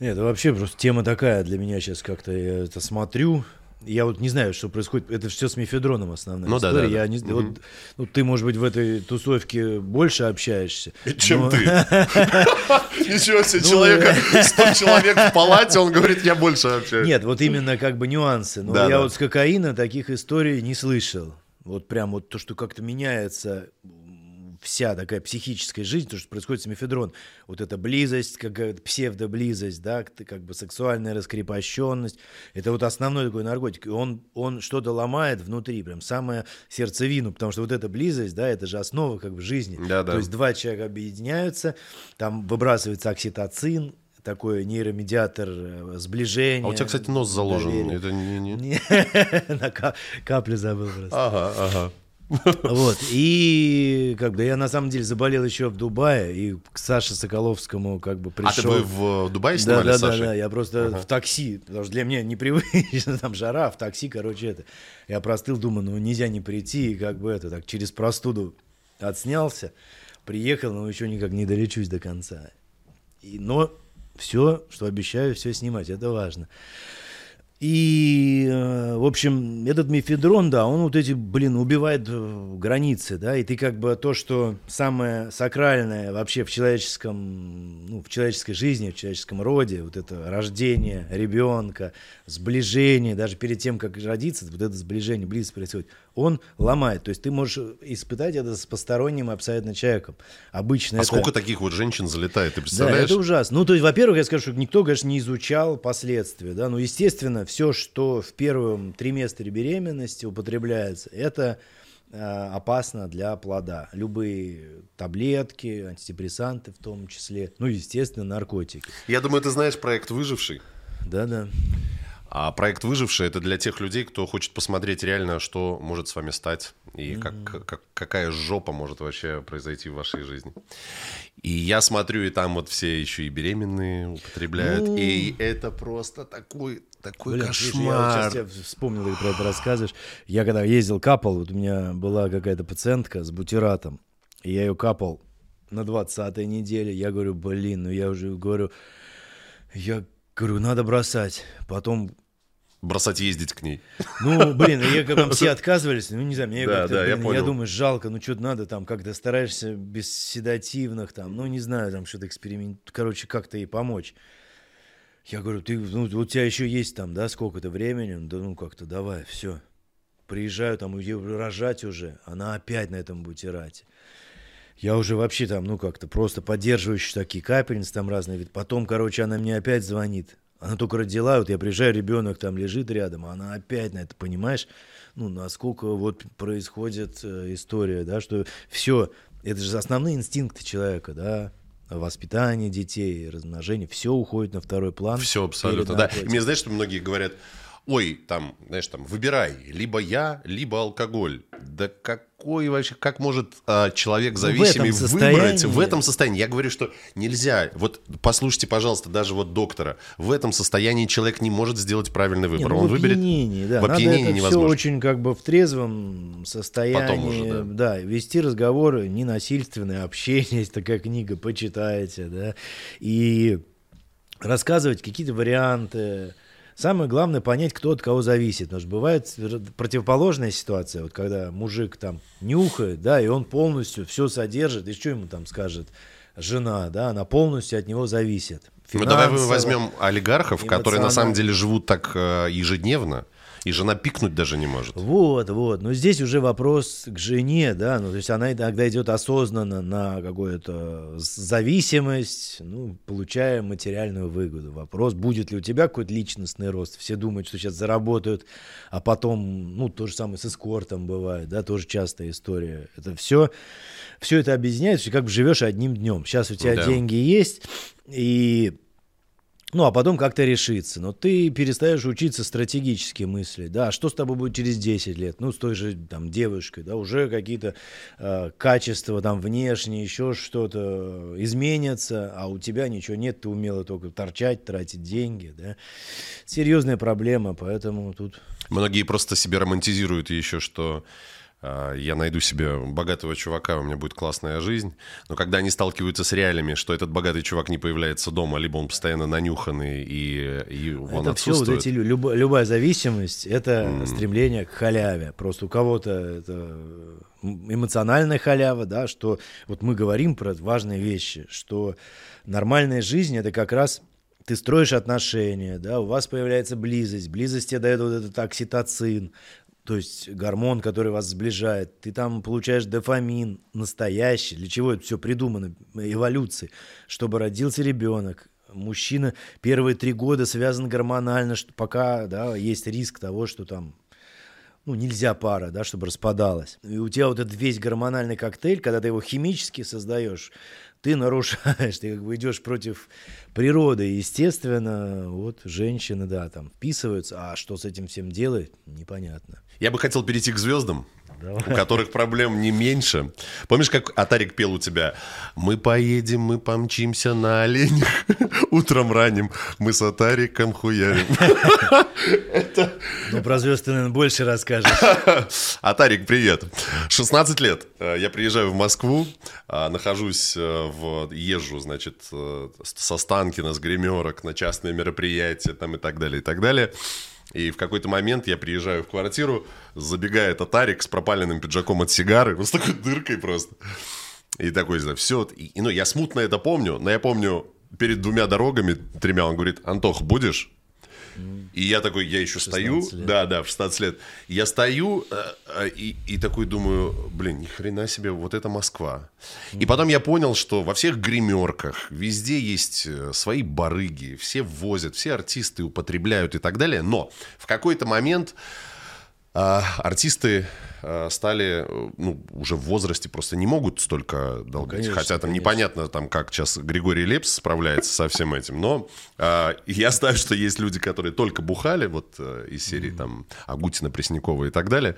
Нет, это вообще просто тема такая для меня сейчас как-то я это смотрю, я вот не знаю, что происходит. Это все с мефедроном основная ну, история. Да, да, я Не, угу. вот, ну, ты, может быть, в этой тусовке больше общаешься.
Чем но... ты? Ничего себе, ну, человека, 100 человек в палате, он говорит, я больше общаюсь.
Нет, вот именно как бы нюансы. Но я вот с кокаина таких историй не слышал. Вот прям вот то, что как-то меняется вся такая психическая жизнь, то, что происходит с мефедрон, вот эта близость, какая-то псевдоблизость, да, как бы сексуальная раскрепощенность, это вот основной такой наркотик, и он, он что-то ломает внутри, прям самое сердцевину, потому что вот эта близость, да, это же основа как бы жизни.
Да, да.
То есть два человека объединяются, там выбрасывается окситоцин, такой нейромедиатор э, сближения.
А у тебя, кстати, нос заложен.
доверия.
Это не... не-
каплю забыл просто.
Ага, ага.
Вот, и как бы я на самом деле заболел еще в Дубае, и к Саше Соколовскому как бы пришел.
А ты вы в Дубае
Да,
снимали
да, да,
Сашей?
да, я просто в такси, потому что для меня непривычно, там жара, в такси, короче, это. Я простыл, думаю, ну нельзя не прийти, и как бы это, так через простуду отснялся, приехал, но еще никак не долечусь до конца. И, но все, что обещаю, все снимать, это важно. И, э, в общем, этот мефедрон, да, он вот эти, блин, убивает границы, да, и ты как бы то, что самое сакральное вообще в человеческом, ну, в человеческой жизни, в человеческом роде, вот это рождение ребенка, сближение, даже перед тем, как родиться, вот это сближение, близость происходит, он ломает. То есть ты можешь испытать это с посторонним абсолютно человеком. Обычно
А
это...
сколько таких вот женщин залетает, ты
Да,
представляешь?
это ужасно. Ну, то есть, во-первых, я скажу, что никто, конечно, не изучал последствия, да, но, естественно, все, что в первом триместре беременности употребляется, это э, опасно для плода. Любые таблетки, антидепрессанты в том числе, ну, естественно, наркотики.
Я думаю, ты знаешь проект «Выживший».
Да-да.
А проект «Выживший» — это для тех людей, кто хочет посмотреть реально, что может с вами стать и как, как- какая жопа может вообще произойти в вашей жизни. И я смотрю, и там вот все еще и беременные употребляют.
Ну.
И это просто такой, такой
Блин, слушай, я вот
кошмар.
сейчас я вспомнил, ты про это рассказываешь. Я когда ездил, капал, вот у меня была какая-то пациентка с бутиратом, и я ее капал на 20-й неделе. Я говорю, блин, ну я уже говорю, я говорю, надо бросать. Потом
Бросать ездить к ней.
ну, блин, я как там все отказывались, ну, не знаю, мне
Да,
как-то,
да, я
блин,
понял.
думаю, жалко, ну, что-то надо там, как-то стараешься без седативных там, ну, не знаю, там, что-то эксперимент, короче, как-то ей помочь. Я говорю, ты, ну, у тебя еще есть там, да, сколько-то времени, да, ну, как-то давай, все. Приезжаю там, рожать уже, она опять на этом бутирате. Я уже вообще там, ну, как-то просто поддерживающие такие капельницы там разные. Ведь потом, короче, она мне опять звонит. Она только родила, вот я приезжаю, ребенок там лежит рядом, а она опять на это, понимаешь? Ну, насколько вот происходит э, история, да, что все, это же основные инстинкты человека, да, воспитание детей, размножение, все уходит на второй план.
Все абсолютно, да. И мне знаешь, что многие говорят, ой, там, знаешь, там, выбирай, либо я, либо алкоголь. Да какой вообще, как может а, человек
Ну, в
зависимый
этом
выбрать в этом состоянии? Я говорю, что нельзя. Вот послушайте, пожалуйста, даже вот доктора. В этом состоянии человек не может сделать правильный выбор.
ну,
Он
в
выберет...
да.
в
Надо
опьянении
это
невозможно.
все очень как бы в трезвом состоянии.
Потом уже,
да. вести разговоры, ненасильственное общение, есть такая книга, почитайте, да. И рассказывать какие-то варианты. Самое главное понять, кто от кого зависит. Потому что бывает противоположная ситуация, вот когда мужик там нюхает, да, и он полностью все содержит, и что ему там скажет жена, да, она полностью от него зависит.
Ну, давай мы возьмем олигархов, которые на самом деле живут так э, ежедневно, и жена пикнуть даже не может.
Вот, вот. Но здесь уже вопрос к жене, да, ну, то есть она иногда идет осознанно на какую-то зависимость, ну, получая материальную выгоду. Вопрос, будет ли у тебя какой-то личностный рост. Все думают, что сейчас заработают, а потом, ну, то же самое с эскортом бывает, да, тоже частая история. Это все, все это объединяется, и как бы живешь одним днем. Сейчас у тебя
Да.
деньги есть, и ну, а потом как-то решиться. Но ты перестаешь учиться стратегически мыслить. Да, что с тобой будет через 10 лет? Ну, с той же там девушкой, да, уже какие-то э, качества там внешние, еще что-то изменятся, а у тебя ничего нет, ты умела только торчать, тратить деньги, да. Серьезная проблема, поэтому тут...
Многие просто себе романтизируют еще, что я найду себе богатого чувака, у меня будет классная жизнь. Но когда они сталкиваются с реалиями, что этот богатый чувак не появляется дома, либо он постоянно нанюханный и, и он
это все вот
отсутствует.
эти лю- любо- любая зависимость это стремление к халяве. Просто у кого-то это эмоциональная халява, да, что вот мы говорим про важные вещи, что нормальная жизнь это как раз ты строишь отношения, да, у вас появляется близость, близость тебе дает вот этот окситоцин, то есть гормон, который вас сближает, ты там получаешь дофамин настоящий. Для чего это все придумано? Эволюции. Чтобы родился ребенок, мужчина первые три года связан гормонально, пока да, есть риск того, что там ну, нельзя пара, да, чтобы распадалась. И у тебя вот этот весь гормональный коктейль, когда ты его химически создаешь, ты нарушаешь, ты как бы идешь против природы. И, естественно, вот женщины, да, там вписываются, а что с этим всем делать, непонятно.
Я бы хотел перейти к звездам, Давай. у которых проблем не меньше. Помнишь, как Атарик пел у тебя? Мы поедем, мы помчимся на оленях, утром ранним, мы с Атариком хуярим.
Ну, про звезд ты, наверное, больше расскажешь.
Атарик, привет. 16 лет. Э, я приезжаю в Москву, э, нахожусь э, в... Езжу, значит, со Станкина, с гримерок на частные мероприятия там и так далее, и так далее. И в какой-то момент я приезжаю в квартиру, забегает Атарик с пропаленным пиджаком от сигары, ну, с такой дыркой просто. И такой, все, и, ну, я смутно это помню, но я помню перед двумя дорогами, тремя, он говорит, Антох, будешь? И я такой, я еще стою, лет. да, да, в 16 лет. Я стою э, э, и, и такой думаю, блин, ни хрена себе, вот это Москва. И потом я понял, что во всех гримерках везде есть э, свои барыги, все возят, все артисты употребляют и так далее. Но в какой-то момент а артисты а, стали, ну, уже в возрасте просто не могут столько долгать. Конечно, Хотя там конечно. непонятно, там, как сейчас Григорий Лепс справляется со всем этим. Но а, я знаю, что есть люди, которые только бухали, вот э, из серии mm-hmm. там Агутина, Преснякова и так далее.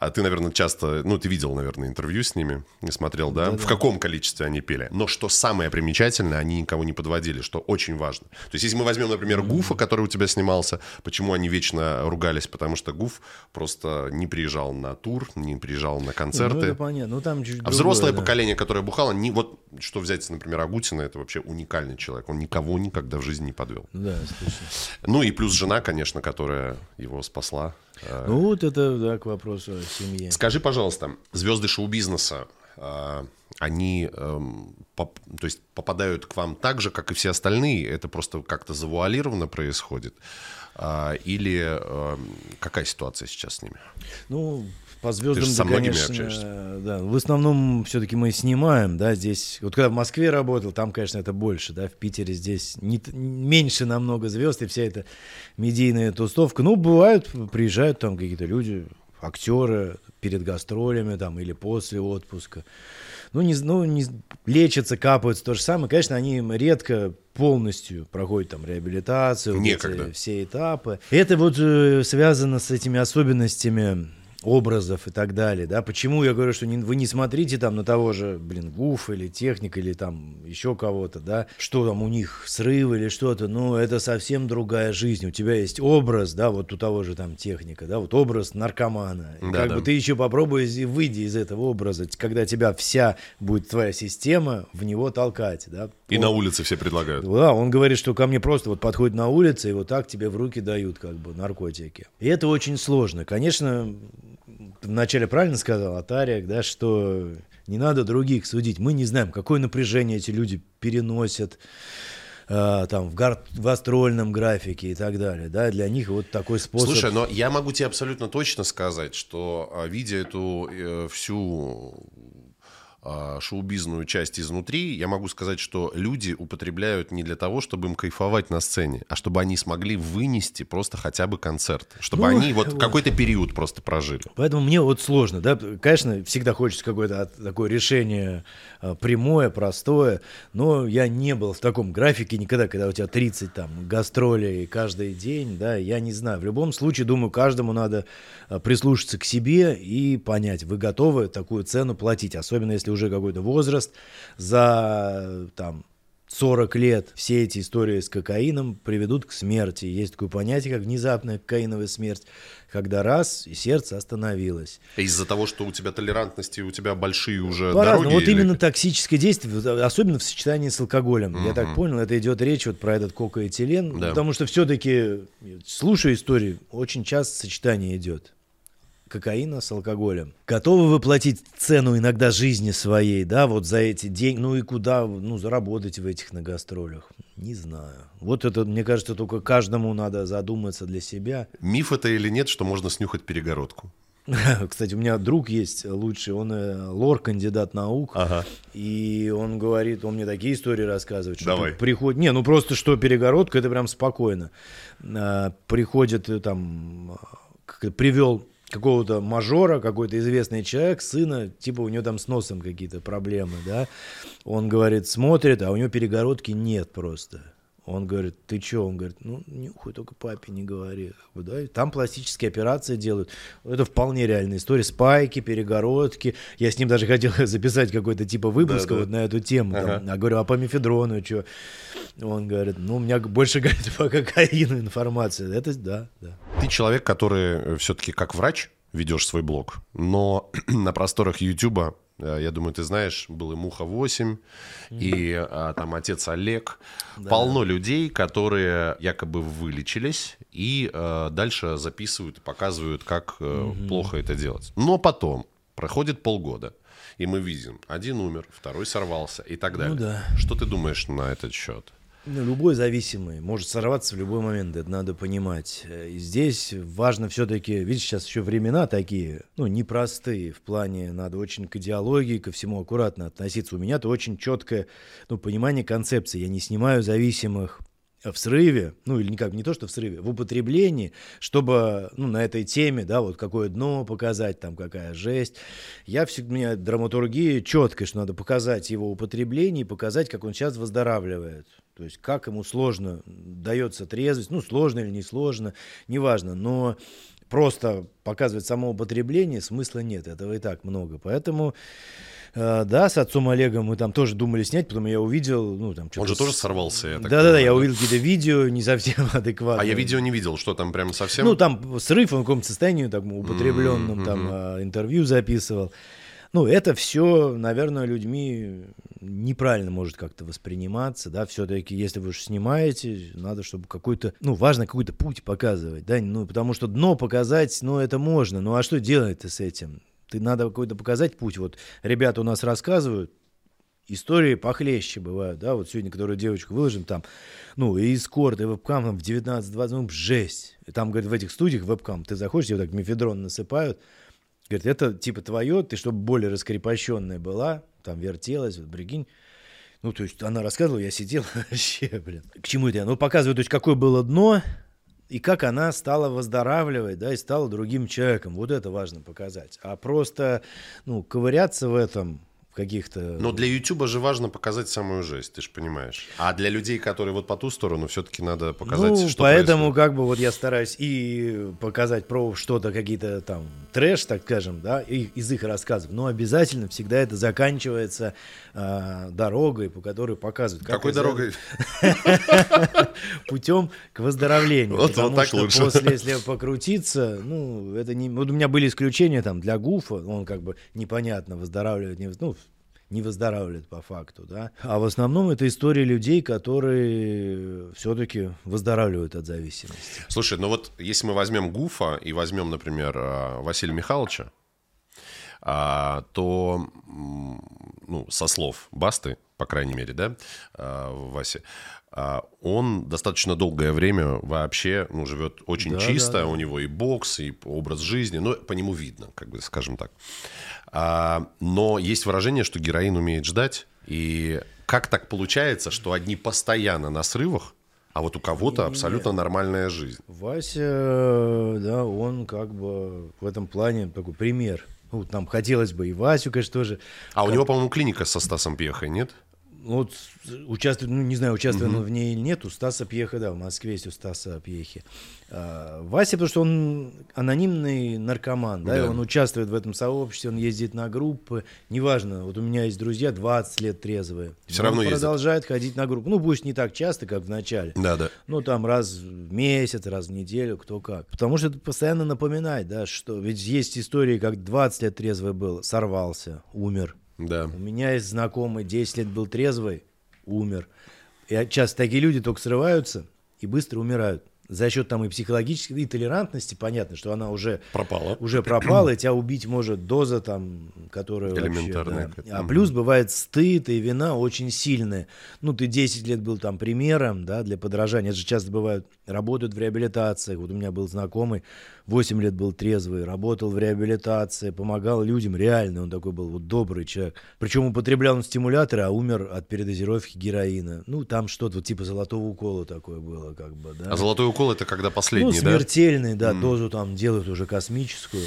А ты, наверное, часто, ну, ты видел, наверное, интервью с ними, не смотрел, да? да в да. каком количестве они пели. Но что самое примечательное, они никого не подводили, что очень важно. То есть, если мы возьмем, например, Гуфа, который у тебя снимался, почему они вечно ругались? Потому что Гуф просто не приезжал на тур, не приезжал на концерты. Ну,
это понятно. Ну, там чуть
а взрослое да. поколение, которое бухало, не, вот что взять, например, Агутина, это вообще уникальный человек. Он никого никогда в жизни не подвел.
Да,
слушай. Ну и плюс жена, конечно, которая его спасла.
А, ну вот это, да, к вопросу о семье.
Скажи, пожалуйста, звезды шоу-бизнеса, а, они эм, то есть попадают к вам так же, как и все остальные? Это просто как-то завуалированно происходит? А, или эм, какая ситуация сейчас с ними?
Ну, по звездам, Ты же со да, конечно, общаешься. да. В основном все-таки мы снимаем, да, здесь. Вот когда в Москве работал, там, конечно, это больше, да, в Питере здесь не, меньше намного звезд, и вся эта медийная тустовка. Ну, бывают, приезжают там какие-то люди, актеры перед гастролями там или после отпуска. Ну, не, ну, не лечатся, капаются, то же самое. Конечно, они редко полностью проходят там реабилитацию,
Некогда.
все этапы. Это вот э, связано с этими особенностями образов и так далее, да, почему я говорю, что не, вы не смотрите там на того же, блин, Гуф или Техник или там еще кого-то, да, что там у них срывы или что-то, ну, это совсем другая жизнь, у тебя есть образ, да, вот у того же там Техника, да, вот образ наркомана, да, как да. бы ты еще попробуй и выйди из этого образа, когда тебя вся будет твоя система в него толкать, да.
И он, на улице все предлагают.
Да, он говорит, что ко мне просто вот подходит на улице и вот так тебе в руки дают как бы наркотики. И это очень сложно. Конечно, вначале правильно сказал Атарик, да, что не надо других судить. Мы не знаем, какое напряжение эти люди переносят э, там в, гар- в гастрольном графике и так далее. Да, для них вот такой способ.
Слушай, но я могу тебе абсолютно точно сказать, что а, видя эту э, всю а, шоу-бизнную часть изнутри, я могу сказать, что люди употребляют не для того, чтобы им кайфовать на сцене, а чтобы они смогли вынести просто хотя бы концерт, чтобы ну, они вот, вот какой-то период просто прожили.
Поэтому мне вот сложно, да, конечно, всегда хочется какое-то такое решение а, прямое, простое, но я не был в таком графике никогда, когда у тебя 30 там гастролей каждый день, да, я не знаю. В любом случае, думаю, каждому надо а, прислушаться к себе и понять, вы готовы такую цену платить, особенно если уже какой-то возраст, за там 40 лет все эти истории с кокаином приведут к смерти. Есть такое понятие, как внезапная кокаиновая смерть, когда раз и сердце остановилось.
Из-за того, что у тебя толерантности, у тебя большие уже дороги?
Вот или... именно токсическое действие, особенно в сочетании с алкоголем. Угу. Я так понял, это идет речь вот про этот кокоэтилен, да. потому что все-таки, слушая истории, очень часто сочетание идет кокаина с алкоголем. Готовы выплатить цену иногда жизни своей, да, вот за эти деньги, ну и куда, ну, заработать в этих на гастролях? Не знаю. Вот это, мне кажется, только каждому надо задуматься для себя.
Миф это или нет, что можно снюхать перегородку?
Кстати, у меня друг есть лучший, он э, лор, кандидат наук,
Ага.
и он говорит, он мне такие истории рассказывает, что
Давай.
приходит, не, ну просто что перегородка, это прям спокойно. А, приходит э, там, это, привел какого-то мажора, какой-то известный человек, сына, типа у него там с носом какие-то проблемы, да, он говорит, смотрит, а у него перегородки нет просто. Он говорит, ты чё? Он говорит, ну, нюхай, только папе не говори. Да? и Там пластические операции делают. Это вполне реальная история. Спайки, перегородки. Я с ним даже хотел записать какой-то типа выпуск
Да, да.
вот на эту тему. там.
Ага.
Я говорю, а по мефедрону что? Он говорит, ну, у меня больше, говорит, по кокаину информация. Это да, да.
Ты человек, который все-таки как врач ведешь свой блог, но на просторах Ютуба, я думаю, ты знаешь, был и Муха 8, и а, там отец Олег. Полно людей, которые якобы вылечились и э, дальше записывают и показывают, как э, плохо это делать. Но потом проходит полгода, и мы видим, один умер, второй сорвался и так далее.
да.
Что ты думаешь на этот счет?
Ну, любой зависимый может сорваться в любой момент, это надо понимать. Э, И здесь важно все-таки, видишь, сейчас еще времена такие, ну, непростые, в плане надо очень к идеологии, ко всему аккуратно относиться. У меня-то очень четкое, ну, понимание концепции. Я не снимаю зависимых в срыве, ну или никак не то, что в срыве, в употреблении, чтобы ну, на этой теме, да, вот какое дно показать, там какая жесть. Я всегда, у меня драматургия четкая, что надо показать его употребление и показать, как он сейчас выздоравливает. То есть как ему сложно дается трезвость, ну сложно или не сложно, неважно, но просто показывать само употребление смысла нет, этого и так много. Поэтому э, да, с отцом Олегом мы там тоже думали снять, потом я увидел, ну там
Он
что-то
же
с-
тоже сорвался, я так
да-да-да, я
да?
увидел какие-то видео не совсем адекватные.
А я видео не видел, что там прям совсем...
Ну, там срыв, он в каком-то состоянии, там, употребленном, там, а, интервью записывал. Ну, это все, наверное, людьми неправильно может как-то восприниматься, да, все-таки, если вы уж снимаете, надо, чтобы какой-то, ну, важно какой-то путь показывать, да, ну, потому что дно показать, ну, это можно, ну, а что делать-то с этим? Ты надо какой-то показать путь, вот ребята у нас рассказывают, истории похлеще бывают, да, вот сегодня, которую девочку выложим, там, ну, и эскорт, и вебкам там в 19-20, ну, жесть. И там, говорит, в этих студиях вебкам, ты заходишь, тебе так мефедрон насыпают, говорит, это типа твое, ты чтобы более раскрепощенная была, там вертелась, вот. Ну, то есть она рассказывала, я сидел вообще, блин. К чему это я? Ну, показываю, то есть какое было дно, и как она стала выздоравливать, да, и стала другим человеком. Вот это важно показать. А просто, ну, ковыряться в этом, каких-то...
Но для Ютуба же важно показать самую жесть, ты же понимаешь. А для людей, которые вот по ту сторону, все-таки надо показать,
ну,
что
поэтому
происходит.
как бы вот я стараюсь и показать про что-то, какие-то там трэш, так скажем, да, и, из их рассказов, но обязательно всегда это заканчивается а, дорогой, по которой показывают. как
Какой дорогой?
Путем к выздоровлению.
Вот-
потому
вот так
что
лучше.
после, если покрутиться, ну, это не... Вот у меня были исключения там для Гуфа, он как бы непонятно выздоравливает, не, ну, не выздоравливает по факту, да. А в основном это история людей, которые все-таки выздоравливают от зависимости.
Слушай, ну вот если мы возьмем Гуфа и возьмем, например, а, Василия Михайловича, а, то, ну, со слов Басты, по крайней мере, да, а, Васи, а, он достаточно долгое время вообще ну, живет очень
Да,
чисто,
да, да.
у него и бокс, и образ жизни, но по нему видно, как бы скажем так. А, но есть выражение, что героин умеет ждать, и как так получается, что одни постоянно на срывах, а вот у кого-то абсолютно нормальная жизнь.
Вася, да, он как бы в этом плане такой пример. Ну, нам хотелось бы и Васю, конечно, тоже.
А у него, по-моему, клиника со Стасом Пьехой, нет?
Ну, Вот участвует, ну не знаю, участвует он в ней или нет, у Стаса Пьеха, да, в Москве есть у Стаса Пьехи. А, Вася, потому что он анонимный наркоман, да,
Да.
он участвует в этом сообществе, он ездит на группы, неважно, вот у меня есть друзья 20 лет трезвые.
Равно
он
ездит.
продолжает ходить на группу. Ну, пусть не так часто, как в начале.
Да, да.
Ну, там раз в месяц, раз в неделю, кто как. Потому что это постоянно напоминает, да, что ведь есть истории, как 20 лет трезвый был, сорвался, умер.
Да.
У меня есть знакомый, 10 лет был трезвый, умер. И часто такие люди только срываются и быстро умирают. за счет там и психологической, и толерантности, понятно, что она уже
пропала,
уже пропала, и тебя убить может доза там, которая
элементарная.
Вообще, да. А плюс бывает стыд и вина очень сильная. Ну, ты 10 лет был там примером, да, для подражания. Это же часто бывают, работают в реабилитациях. Вот у меня был знакомый, 8 лет был трезвый, работал в реабилитации, помогал людям, реально, он такой был вот добрый человек. Причем употреблял он стимуляторы, а умер от передозировки героина. Ну, там что-то вот типа золотого укола такое было, как бы, да.
А золотой укол это когда последний,
ну, смертельный, да, да mm. дозу там делают уже космическую.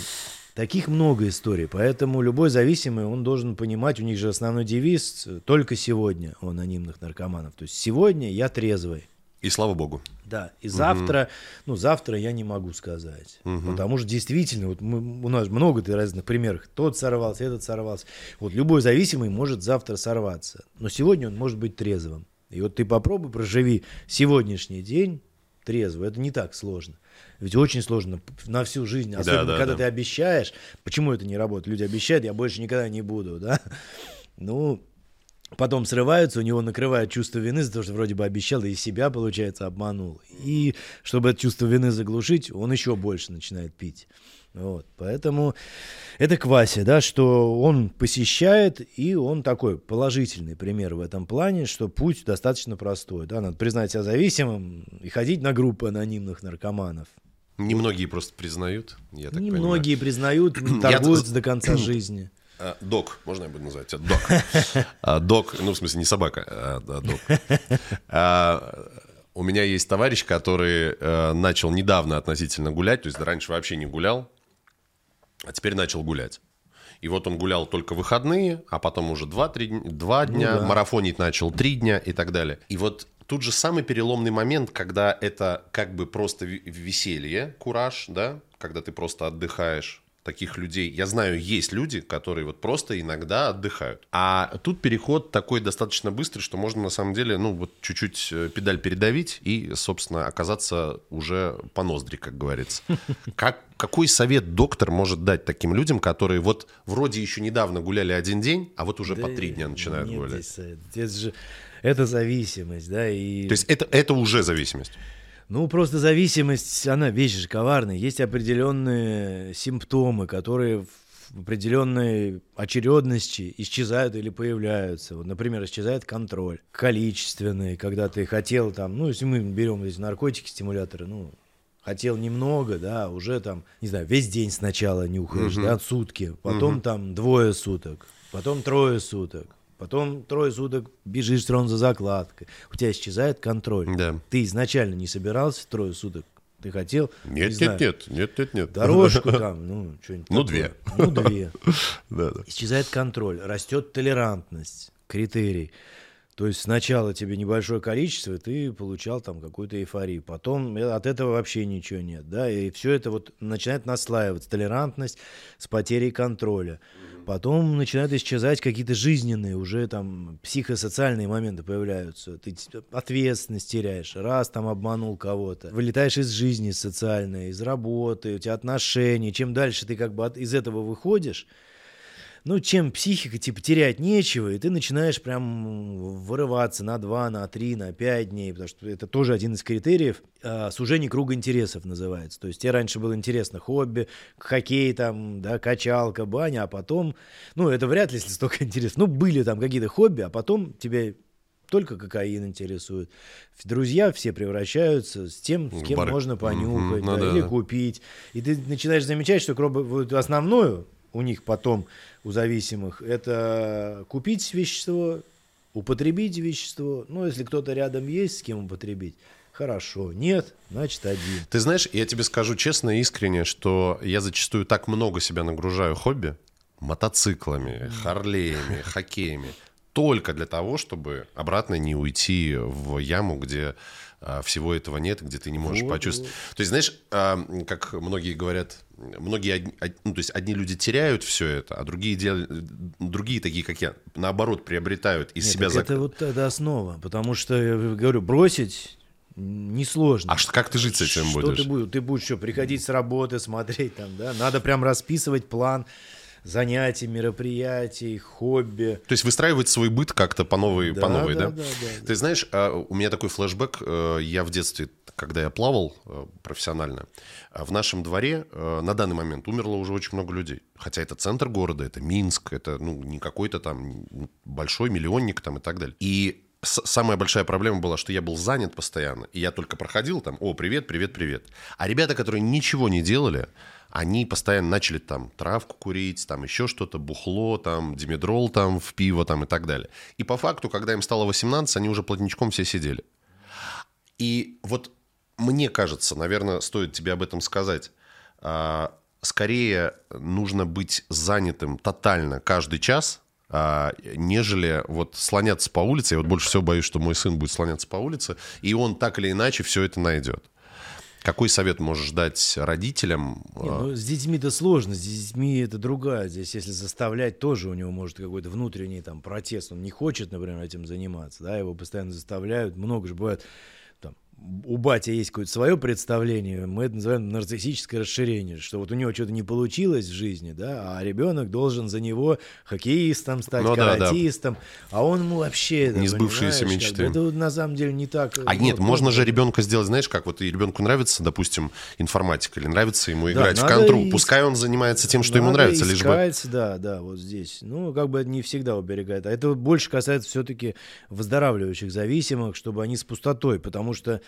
Таких много историй, поэтому любой зависимый, он должен понимать, у них же основной девиз «только сегодня» у анонимных наркоманов. То есть сегодня я трезвый.
И слава богу.
Да, и завтра, угу. ну завтра я не могу сказать, угу. потому что действительно, вот мы, у нас много разных примеров, тот сорвался, этот сорвался. Вот любой зависимый может завтра сорваться, но сегодня он может быть трезвым. И вот ты попробуй проживи сегодняшний день трезво. Это не так сложно. Ведь очень сложно на всю жизнь, особенно да, да, когда да. ты обещаешь. Почему это не работает? Люди обещают, я больше никогда не буду, да? Ну, потом срываются, у него накрывает чувство вины за то, что вроде бы обещал, и себя, получается, обманул. И чтобы это чувство вины заглушить, он еще больше начинает пить. Вот, поэтому это Кваси, да, что он посещает, и он такой положительный пример в этом плане, что путь достаточно простой. Да, надо признать себя зависимым и ходить на группы анонимных наркоманов.
Немногие просто признают, я так
Немногие признают, торгуются до конца жизни.
А, док, можно я буду называть тебя? Док. А, док, ну, в смысле, не собака, а док. А, у меня есть товарищ, который э, начал недавно относительно гулять, то есть раньше вообще не гулял, а теперь начал гулять. И вот он гулял только выходные, а потом уже 2-3 два ну дня, ну, да. марафонить начал 3 дня и так далее. И вот тут же самый переломный момент, когда это как бы просто веселье, кураж, да, когда ты просто отдыхаешь, таких людей. Я знаю, есть люди, которые вот просто иногда отдыхают. А тут переход такой достаточно быстрый, что можно на самом деле, ну, вот чуть-чуть э, педаль передавить и, собственно, оказаться уже по ноздри, как говорится. Как, какой совет доктор может дать таким людям, которые вот вроде еще недавно гуляли один день, а вот уже да по три дня начинают нет, гулять?
Это же это зависимость, да, и...
То есть это, это уже зависимость?
Ну, просто зависимость, она вещь же коварная. Есть определенные симптомы, которые в определенной очередности исчезают или появляются. Вот, например, исчезает контроль количественный, когда ты хотел там, ну, если мы берем эти наркотики, стимуляторы, ну, хотел немного, да, уже там, не знаю, весь день сначала нюхаешь, угу. да, сутки, потом угу. там двое суток, потом трое суток, Потом трое суток бежишь равно за закладкой. У тебя исчезает контроль.
Да.
Ты изначально не собирался трое суток. Ты хотел?
Нет, не нет, знаю, нет, нет, нет, нет.
Дорожку там, ну, что-нибудь
Ну, две.
Ну, две. Да, да. Исчезает контроль, растет толерантность, критерий. То есть сначала тебе небольшое количество, ты получал там какую-то эйфорию. Потом от этого вообще ничего нет. Да? И все это вот начинает наслаиваться. Толерантность с потерей контроля. Потом начинают исчезать какие-то жизненные, уже там психосоциальные моменты появляются. Ты ответственность теряешь, раз там обманул кого-то. Вылетаешь из жизни социальной, из работы, у тебя отношения. Чем дальше ты как бы от, из этого выходишь, ну, чем психика, типа, терять нечего, и ты начинаешь прям вырываться на 2, на 3, на 5 дней, потому что это тоже один из критериев э, сужения круга интересов называется. То есть тебе раньше было интересно хобби, хоккей там, да, качалка, баня, а потом, ну, это вряд ли, если столько интересно, ну, были там какие-то хобби, а потом тебе только кокаин интересует. Друзья все превращаются с тем, с кем Бар... можно понюхать mm-hmm, да, ну, или да. купить. И ты начинаешь замечать, что кроме вот, основную у них потом, у зависимых, это купить вещество, употребить вещество. Ну, если кто-то рядом есть, с кем употребить, хорошо. Нет, значит, один.
Ты знаешь, я тебе скажу честно и искренне, что я зачастую так много себя нагружаю хобби, мотоциклами, харлеями, хоккеями, только для того, чтобы обратно не уйти в яму, где всего этого нет, где ты не можешь вот, почувствовать. Вот. То есть, знаешь, а, как многие говорят, многие, ну, то есть одни люди теряют все это, а другие, дел... другие такие, как я, наоборот, приобретают из Нет, себя...
Зак... Это вот это основа, потому что, я говорю, бросить несложно.
А что, как ты жить с этим
что
будешь?
Ты будешь, ты будешь что, приходить с работы, смотреть там, да? Надо прям расписывать план, занятий, мероприятий, хобби.
То есть выстраивать свой быт как-то по новой,
Да,
по новой, да?
да, да, да.
Ты знаешь, а, у меня такой флешбэк. э, Я в детстве, когда я плавал э, профессионально, а в нашем дворе э, на данный момент умерло уже очень много людей. Хотя это центр города, это Минск, это ну, не какой-то там большой миллионник там и так далее. И самая большая проблема была, что я был занят постоянно, и я только проходил там, о, привет, привет, привет. А ребята, которые ничего не делали, они постоянно начали там травку курить, там еще что-то, бухло, там, димедрол там в пиво там и так далее. И по факту, когда им стало 18, они уже плотничком все сидели. И вот мне кажется, наверное, стоит тебе об этом сказать. а, Скорее нужно быть занятым тотально каждый час, а, нежели вот слоняться по улице. Я вот больше всего боюсь, что мой сын будет слоняться по улице, и он так или иначе все это найдет. Какой совет можешь дать родителям?
Не, ну, с детьми-то сложно, с детьми это другая. Здесь, если заставлять, тоже у него может какой-то внутренний там протест. Он не хочет, например, этим заниматься, да, его постоянно заставляют. Много же бывает, у батя есть какое-то свое представление, мы это называем нарциссическое расширение, что вот у него что-то не получилось в жизни, да, а ребенок должен за него хоккеистом стать,
Ну да, да.
каратистом, а он ему вообще... это,
Не сбывшиеся
как
мечты.
бы Это вот на самом деле не так...
А
ну,
нет,
вот
можно
он-
же ребенка сделать, знаешь, как вот и ребенку нравится, допустим, информатика, или нравится ему играть в
надо
контру.
и-
Пускай он занимается тем, что ему нравится, лишь бы...
искать, да, да, вот здесь. Ну, как бы это не всегда уберегает. А это вот больше касается все-таки выздоравливающих зависимых, чтобы они с пустотой, потому что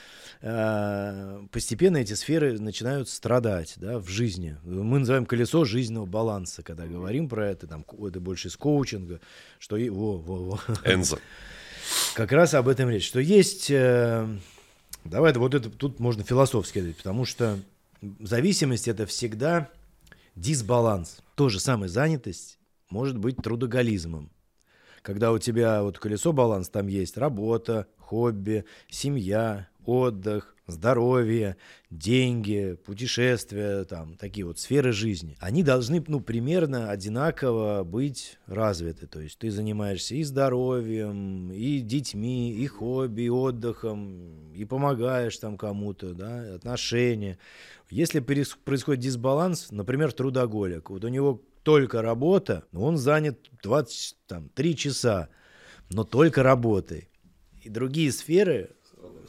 постепенно эти сферы начинают страдать, да, в жизни. Мы называем колесо жизненного баланса, когда говорим про это, там, это больше из коучинга, что и, во, во, во.
Энзо.
Как раз об этом речь, что есть, э, давай, вот это тут можно философски говорить, потому что зависимость это всегда дисбаланс. То же самое занятость может быть трудоголизмом. Когда у тебя вот колесо баланс, там есть работа, хобби, семья, отдых, здоровье, деньги, путешествия, там такие вот сферы жизни. Они должны, ну, примерно одинаково быть развиты. То есть ты занимаешься и здоровьем, и детьми, и хобби, и отдыхом, и помогаешь там кому-то, да, отношения. Если происходит дисбаланс, например, трудоголик, вот у него только работа, он занят 23 часа, но только работой. И другие сферы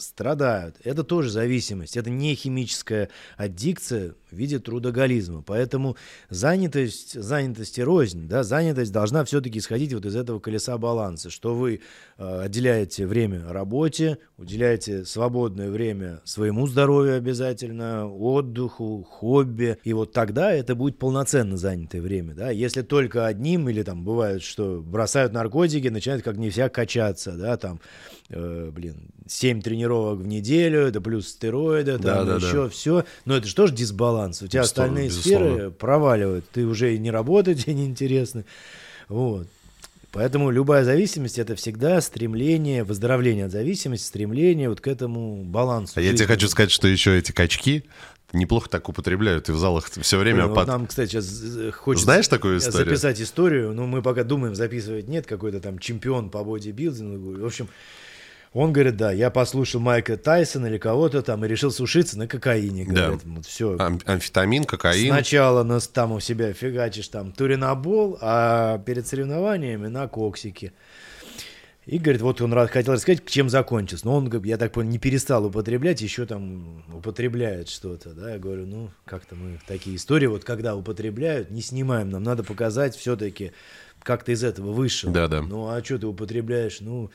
страдают. Это тоже зависимость. Это не химическая аддикция в виде трудоголизма. Поэтому занятость, занятость и рознь, да, занятость должна все-таки исходить вот из этого колеса баланса, что вы э, отделяете время работе, уделяете свободное время своему здоровью обязательно, отдыху, хобби, и вот тогда это будет полноценно занятое время, да. Если только одним или там бывает, что бросают наркотики, начинают как не вся качаться, да, там, э, блин, 7 тренировок в неделю, да плюс стероиды, там
Да, да, да.
еще все, но это же тоже дисбаланс, у тебя
Безусловно,
остальные
безусловно.
сферы проваливают, ты уже и не работать тебе неинтересно, вот. Поэтому любая зависимость это всегда стремление, выздоровление от зависимости, стремление вот к этому балансу.
А я тебе хочу сказать, что еще эти качки неплохо так употребляют, и в залах все время...
Блин, вот
под-
нам, кстати, сейчас хочется
Знаешь такую историю?
записать историю, но мы пока думаем записывать нет, какой-то там чемпион по бодибилдингу. В общем, он говорит, да, я послушал Майка Тайсона или кого-то там и решил сушиться на кокаине.
Да.
Вот все.
Ам- Амфетамин, кокаин.
Сначала нас там у себя фигачишь там туринобол, а перед соревнованиями на коксике. И говорит, вот он рад- хотел рассказать, чем закончился. Но он, я так понял, не перестал употреблять, еще там употребляет что-то. Да? Я говорю, ну, как-то мы такие истории, вот когда употребляют, не снимаем, нам надо показать все-таки, как ты из этого вышел.
Да-да.
Ну, а что ты употребляешь? Ну,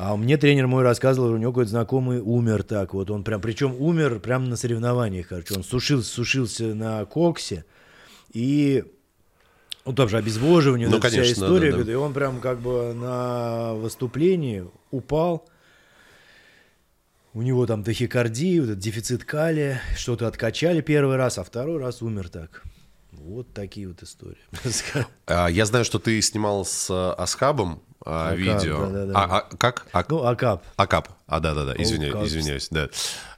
а мне тренер мой рассказывал, у него какой-то знакомый умер так вот. Он прям, причем умер прямо на соревнованиях, короче. Он сушился, сушился на коксе. И ну, там же обезвоживание,
Ну,
вся
конечно, да,
история.
да, да.
И он прям как бы на выступлении упал. У него там тахикардия, вот этот дефицит калия, что-то откачали первый раз, а второй раз умер так. Вот такие вот истории.
А, Я знаю, что ты снимал с э, Асхабом а, видео.
да-да-да.
А, а, как? А-
Ну, Акап.
Акап. А, да-да-да, извиняюсь,
Акап.
извиняюсь, да.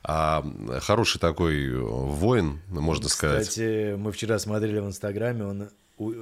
А, хороший такой воин, можно сказать.
Кстати, мы вчера смотрели в Инстаграме, он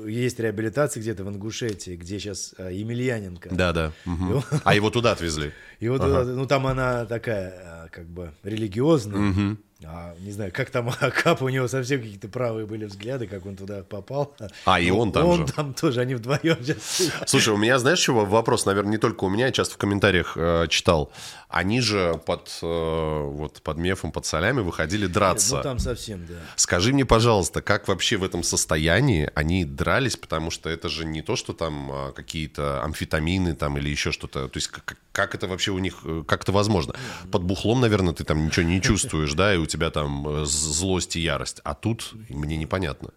есть реабилитация где-то в Ингушетии, где сейчас а, Емельяненко.
Да-да. мгм. А его туда отвезли.
Вот,
Ага.
э, ну там она такая, а, как бы религиозная. А, не знаю, как там Акап, у него совсем какие-то правые были взгляды, как он туда попал.
А, и он там
Он
же.
там тоже, они вдвоем сейчас.
Слушай, у меня, знаешь, чего вопрос, наверное, не только у меня, я часто в комментариях э, читал. Они же под, э, вот, под мефом, под солями выходили драться.
Ну, там совсем, да.
Скажи мне, пожалуйста, как вообще в этом состоянии они дрались, потому что это же не то, что там а, какие-то амфетамины там или еще что-то. То есть как, как это вообще у них, э, как это возможно? Под бухлом, наверное, ты там ничего не чувствуешь, да, и тебя там э, злость и ярость. А тут мне непонятно.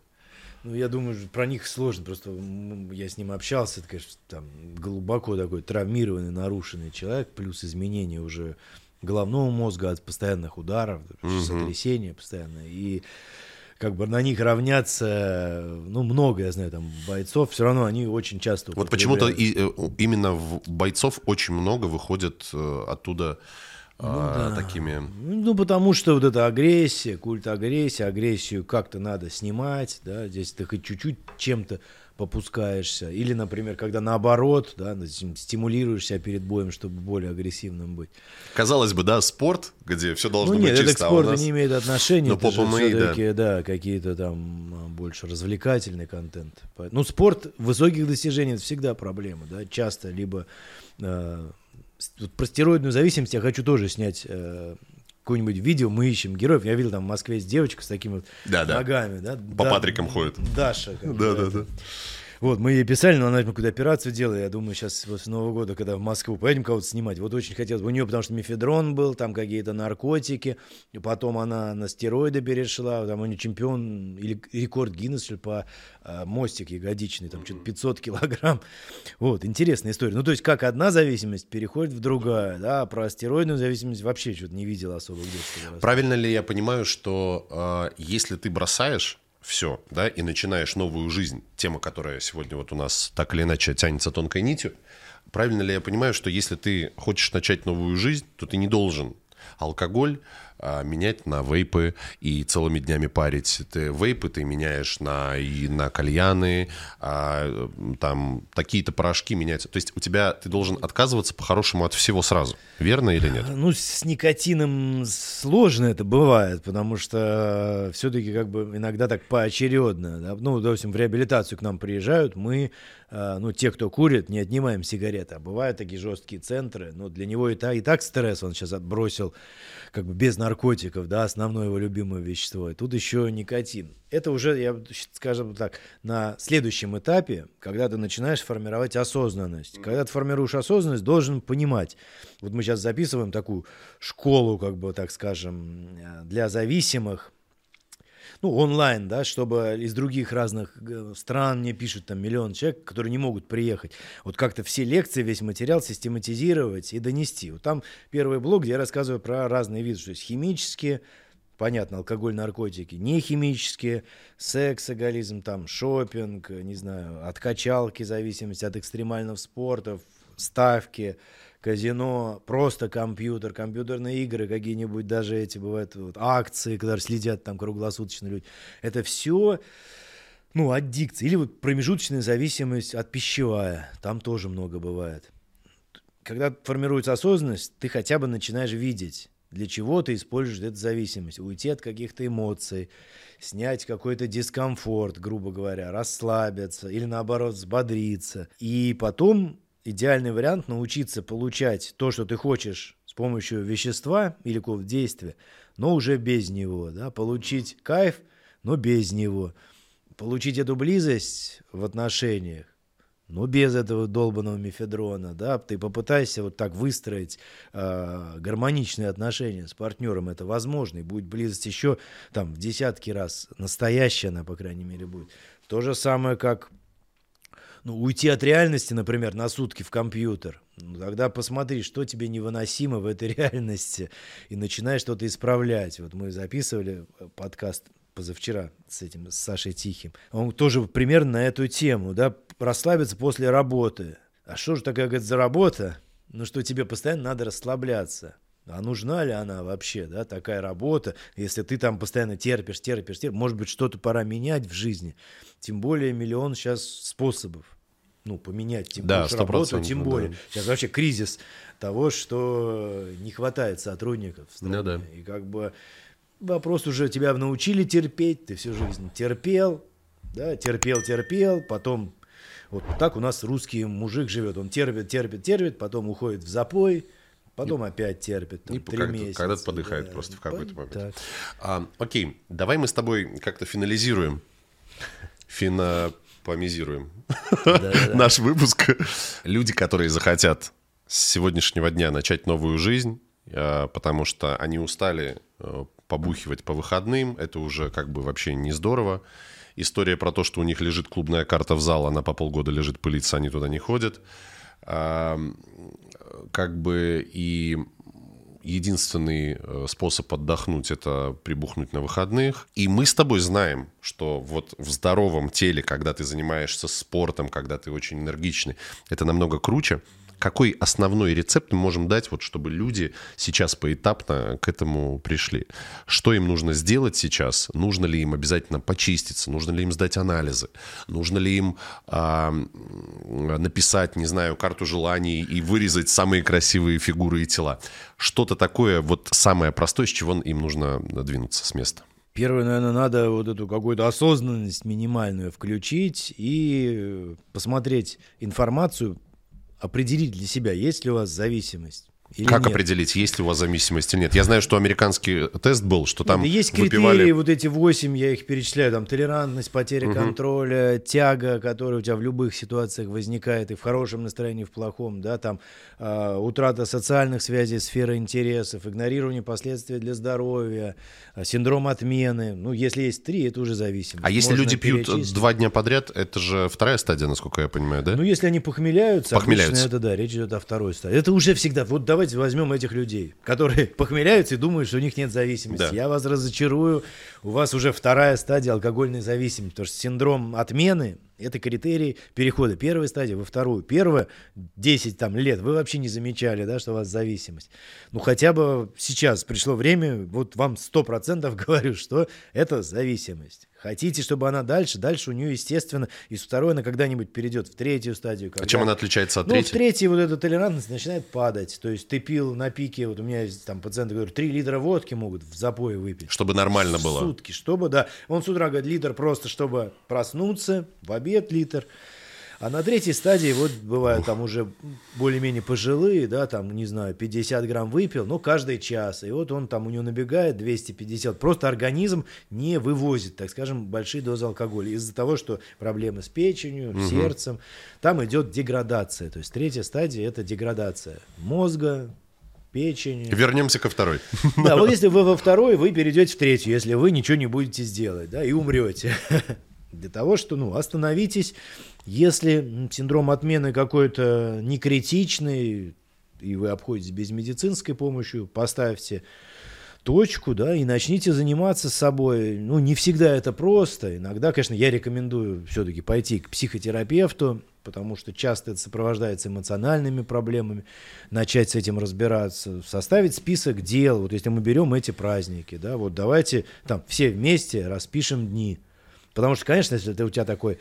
Ну, я думаю, про них сложно, просто я с ним общался, это, конечно, там глубоко такой травмированный, нарушенный человек, плюс изменения уже головного мозга от постоянных ударов, сотрясения постоянно, и как бы на них равняться, ну, много, я знаю, там, бойцов, все равно они очень часто
Вот почему-то и, э, именно бойцов очень много выходит э, оттуда а, такими...
Ну, потому что вот эта агрессия, культ агрессии, агрессию как-то надо снимать, да, здесь ты хоть чуть-чуть чем-то попускаешься. Или, например, когда наоборот, да, стим- стимулируешь себя перед боем, чтобы более агрессивным быть.
Казалось бы, да, спорт, где все должно
ну
быть
нет, это к
чисто, а
спорту
нас-
не имеет отношения.
Ну,
это же
поп-ММА, да.
да, какие-то там а, больше развлекательный контент. Ну, спорт высоких достижений это всегда проблема, да, часто либо э, про стероидную зависимость я хочу тоже снять э, какое-нибудь видео, мы ищем героев. Я видел там в Москве есть девочка с такими вот
Да-да.
ногами, да.
По
Да-
Патрикам ходит.
Даша. как бы,
Да-да-да.
Вот, мы ей писали, но она какую-то операцию делала. Я думаю, сейчас после Нового года, когда в Москву поедем кого-то снимать, вот очень хотелось. У нее потому что мефедрон был, там какие-то наркотики. И потом она на стероиды перешла. Там у нее чемпион или рекорд Гиннес что ли, по а, мостик ягодичный, там что-то 500 килограмм. Вот, интересная история. Ну, то есть, как одна зависимость переходит в другая, да, а про стероидную зависимость вообще что-то не видел особо где-то.
Правильно ли я понимаю, что э, если ты бросаешь все, да, и начинаешь новую жизнь, тема, которая сегодня вот у нас так или иначе тянется тонкой нитью, правильно ли я понимаю, что если ты хочешь начать новую жизнь, то ты не должен алкоголь а, менять на вейпы и целыми днями парить. Ты вейпы ты меняешь на, и на кальяны, а, там такие-то порошки менять. То есть у тебя ты должен отказываться по-хорошему от всего сразу. Верно или нет?
Ну, с никотином сложно это бывает, потому что все-таки как бы иногда так поочередно. да. Ну, допустим, в реабилитацию к нам приезжают, мы, ну, те, кто курит, не отнимаем сигареты. А бывают такие жесткие центры. Ну, для него и, та, и так стресс он сейчас отбросил как бы без наркотиков, да, основное его любимое вещество. И тут еще никотин. Это уже, я скажем так, на следующем этапе, когда ты начинаешь формировать осознанность. Когда ты формируешь осознанность, должен понимать. Вот мы сейчас записываем такую школу, как бы, так скажем, э, для зависимых, ну, онлайн, да, чтобы из других разных э, стран мне пишут там миллион человек, которые не могут приехать. Вот как-то все лекции, весь материал систематизировать и донести. Вот там первый блок, где я рассказываю про разные виды, то есть химические, понятно, алкоголь, наркотики, не химические, секс, эголизм, там, шопинг, не знаю, от качалки зависимость, от экстремального спорта, ставки, казино, просто компьютер, компьютерные игры, какие-нибудь даже эти бывают вот, акции, которые следят там круглосуточно люди. Это все ну, аддикция. Или вот промежуточная зависимость от пищевая. Там тоже много бывает. Когда формируется осознанность, ты хотя бы начинаешь видеть, для чего ты используешь эту зависимость. Уйти от каких-то эмоций, снять какой-то дискомфорт, грубо говоря, расслабиться или наоборот взбодриться. И потом идеальный вариант научиться получать то, что ты хочешь с помощью вещества или какого-то действия, но уже без него. Да? Получить кайф, но без него. Получить эту близость в отношениях, но без этого долбанного мефедрона, да, ты попытайся вот так выстроить э, гармоничные отношения с партнером, это возможно, и будет близость еще там в десятки раз, настоящая она, по крайней мере, будет. То же самое, как ну, уйти от реальности, например, на сутки в компьютер, ну, тогда посмотри, что тебе невыносимо в этой реальности, и начинай что-то исправлять. Вот мы записывали э, подкаст позавчера с этим, с Сашей Тихим. Он тоже примерно на эту тему, да, расслабиться после работы. А что же такая, говорит, за работа? Ну, что тебе постоянно надо расслабляться. А нужна ли она вообще, да, такая работа, если ты там постоянно терпишь, терпишь, терпишь, может быть, что-то пора менять в жизни. Тем более миллион сейчас способов, ну, поменять, тем
Да,
больше работу,
100%,
тем
да.
более. Сейчас вообще кризис того, что не хватает сотрудников в стране.
Ну да.
И как бы вопрос уже тебя научили терпеть, ты всю жизнь терпел, да, терпел, терпел, потом вот так у нас русский мужик живет, он терпит, терпит, терпит, потом уходит в запой, потом и, опять терпит, там, три месяца.
Когда-то подыхает да, просто в какой-то момент. А, окей, давай мы с тобой как-то финализируем, финопомизируем наш выпуск. Люди, которые захотят с сегодняшнего дня начать новую жизнь, а, потому что они устали э, побухивать по выходным, это уже как бы вообще не здорово. История про то, что у них лежит клубная карта в зал, она по полгода лежит пылиться, они туда не ходят. Как бы и единственный э, способ отдохнуть – это прибухнуть на выходных. И мы с тобой знаем, что вот в здоровом теле, когда ты занимаешься спортом, когда ты очень энергичный, это намного круче какой основной рецепт мы можем дать, вот, чтобы люди сейчас поэтапно к этому пришли? Что им нужно сделать сейчас? Нужно ли им обязательно почиститься? Нужно ли им сдать анализы? Нужно ли им а, написать, не знаю, карту желаний и вырезать самые красивые фигуры и тела? Что-то такое вот самое простое, с чего им нужно двинуться с места?
Первое, наверное, надо вот эту какую-то осознанность минимальную включить и посмотреть информацию, определить для себя, есть ли у вас зависимость.
Или как нет? определить, есть ли у вас зависимость или нет? Я знаю, что американский тест был, что там
нет, есть
выпивали...
критерии, вот эти восемь, я их перечисляю, там толерантность, потеря угу. контроля, тяга, которая у тебя в любых ситуациях возникает, и в хорошем настроении, и в плохом, да, там э, утрата социальных связей, сфера интересов, игнорирование последствий для здоровья, э, синдром отмены. Ну, если есть три, это уже зависимость.
А если люди пьют два дня подряд, это же вторая стадия, насколько я понимаю, да?
Ну, если они похмеляются, похмеляются. это, да, речь идет о второй стадии. Это уже всегда, вот давай давайте возьмем этих людей, которые похмеляются и думают, что у них нет зависимости. Да. Я вас разочарую, у вас уже вторая стадия алкогольной зависимости, потому что синдром отмены – это критерий перехода первой стадии во вторую. Первая 10 там, лет вы вообще не замечали, да, что у вас зависимость. Ну, хотя бы сейчас пришло время, вот вам 100% говорю, что это зависимость. Хотите, чтобы она дальше, дальше у нее, естественно, из второй она когда-нибудь перейдет в третью стадию. Когда...
А чем она отличается от
ну,
третьей?
в третьей вот эта толерантность начинает падать. То есть ты пил на пике, вот у меня есть там пациенты, говорят, 3 литра водки могут в запое выпить.
Чтобы нормально было.
Сутки, чтобы, да. Он с утра говорит, литр просто, чтобы проснуться, в обед литр. А на третьей стадии, вот бывают там уже более-менее пожилые, да, там, не знаю, 50 грамм выпил, но каждый час. И вот он там у него набегает 250. Просто организм не вывозит, так скажем, большие дозы алкоголя. Из-за того, что проблемы с печенью, угу. сердцем, там идет деградация. То есть третья стадия – это деградация мозга, печени.
Вернемся ко второй.
Да, вот если вы во второй, вы перейдете в третью, если вы ничего не будете сделать, да, и умрете. Для того, что, ну, остановитесь, если синдром отмены какой-то не критичный, и вы обходитесь без медицинской помощи, поставьте точку, да, и начните заниматься собой. Ну, не всегда это просто. Иногда, конечно, я рекомендую все-таки пойти к психотерапевту, потому что часто это сопровождается эмоциональными проблемами, начать с этим разбираться, составить список дел. Вот если мы берем эти праздники, да, вот давайте там все вместе распишем дни. Потому что, конечно, если ты, у тебя такой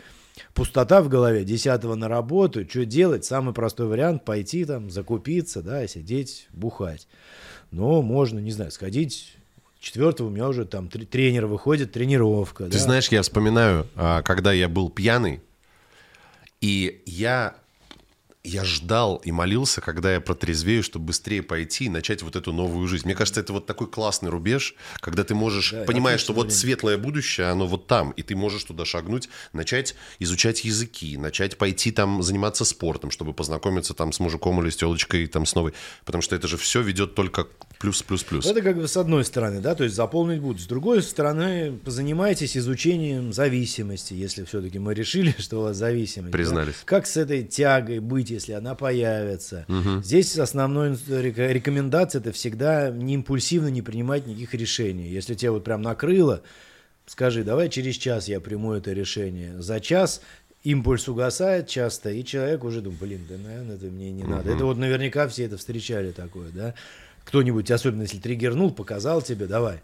пустота в голове, десятого на работу, что делать? Самый простой вариант – пойти там, закупиться, да, сидеть, бухать. Но можно, не знаю, сходить Четвертого у меня уже там тренер выходит, тренировка.
Ты
да?
знаешь, я вспоминаю, а, когда я был пьяный, и я я ждал и молился, когда я протрезвею, чтобы быстрее пойти и начать вот эту новую жизнь. Мне кажется, это вот такой классный рубеж, когда ты можешь, да, понимаешь, что вот светлое будущее, оно вот там, и ты можешь туда шагнуть, начать изучать языки, начать пойти там заниматься спортом, чтобы познакомиться там с мужиком или с телочкой там с новой, потому что это же все ведет только плюс, плюс, плюс.
Это как бы с одной стороны, да, то есть заполнить будут. С другой стороны, позанимайтесь изучением зависимости, если все-таки мы решили, что у вас зависимость.
Признались.
Да? Как с этой тягой быть, если она появится. Угу. Здесь основной рекомендация это всегда не импульсивно не принимать никаких решений. Если тебя вот прям накрыло, скажи, давай через час я приму это решение. За час импульс угасает часто, и человек уже думает, блин, да, наверное, это мне не надо. Это вот наверняка все это встречали такое, да кто-нибудь, особенно если триггернул, показал тебе, давай,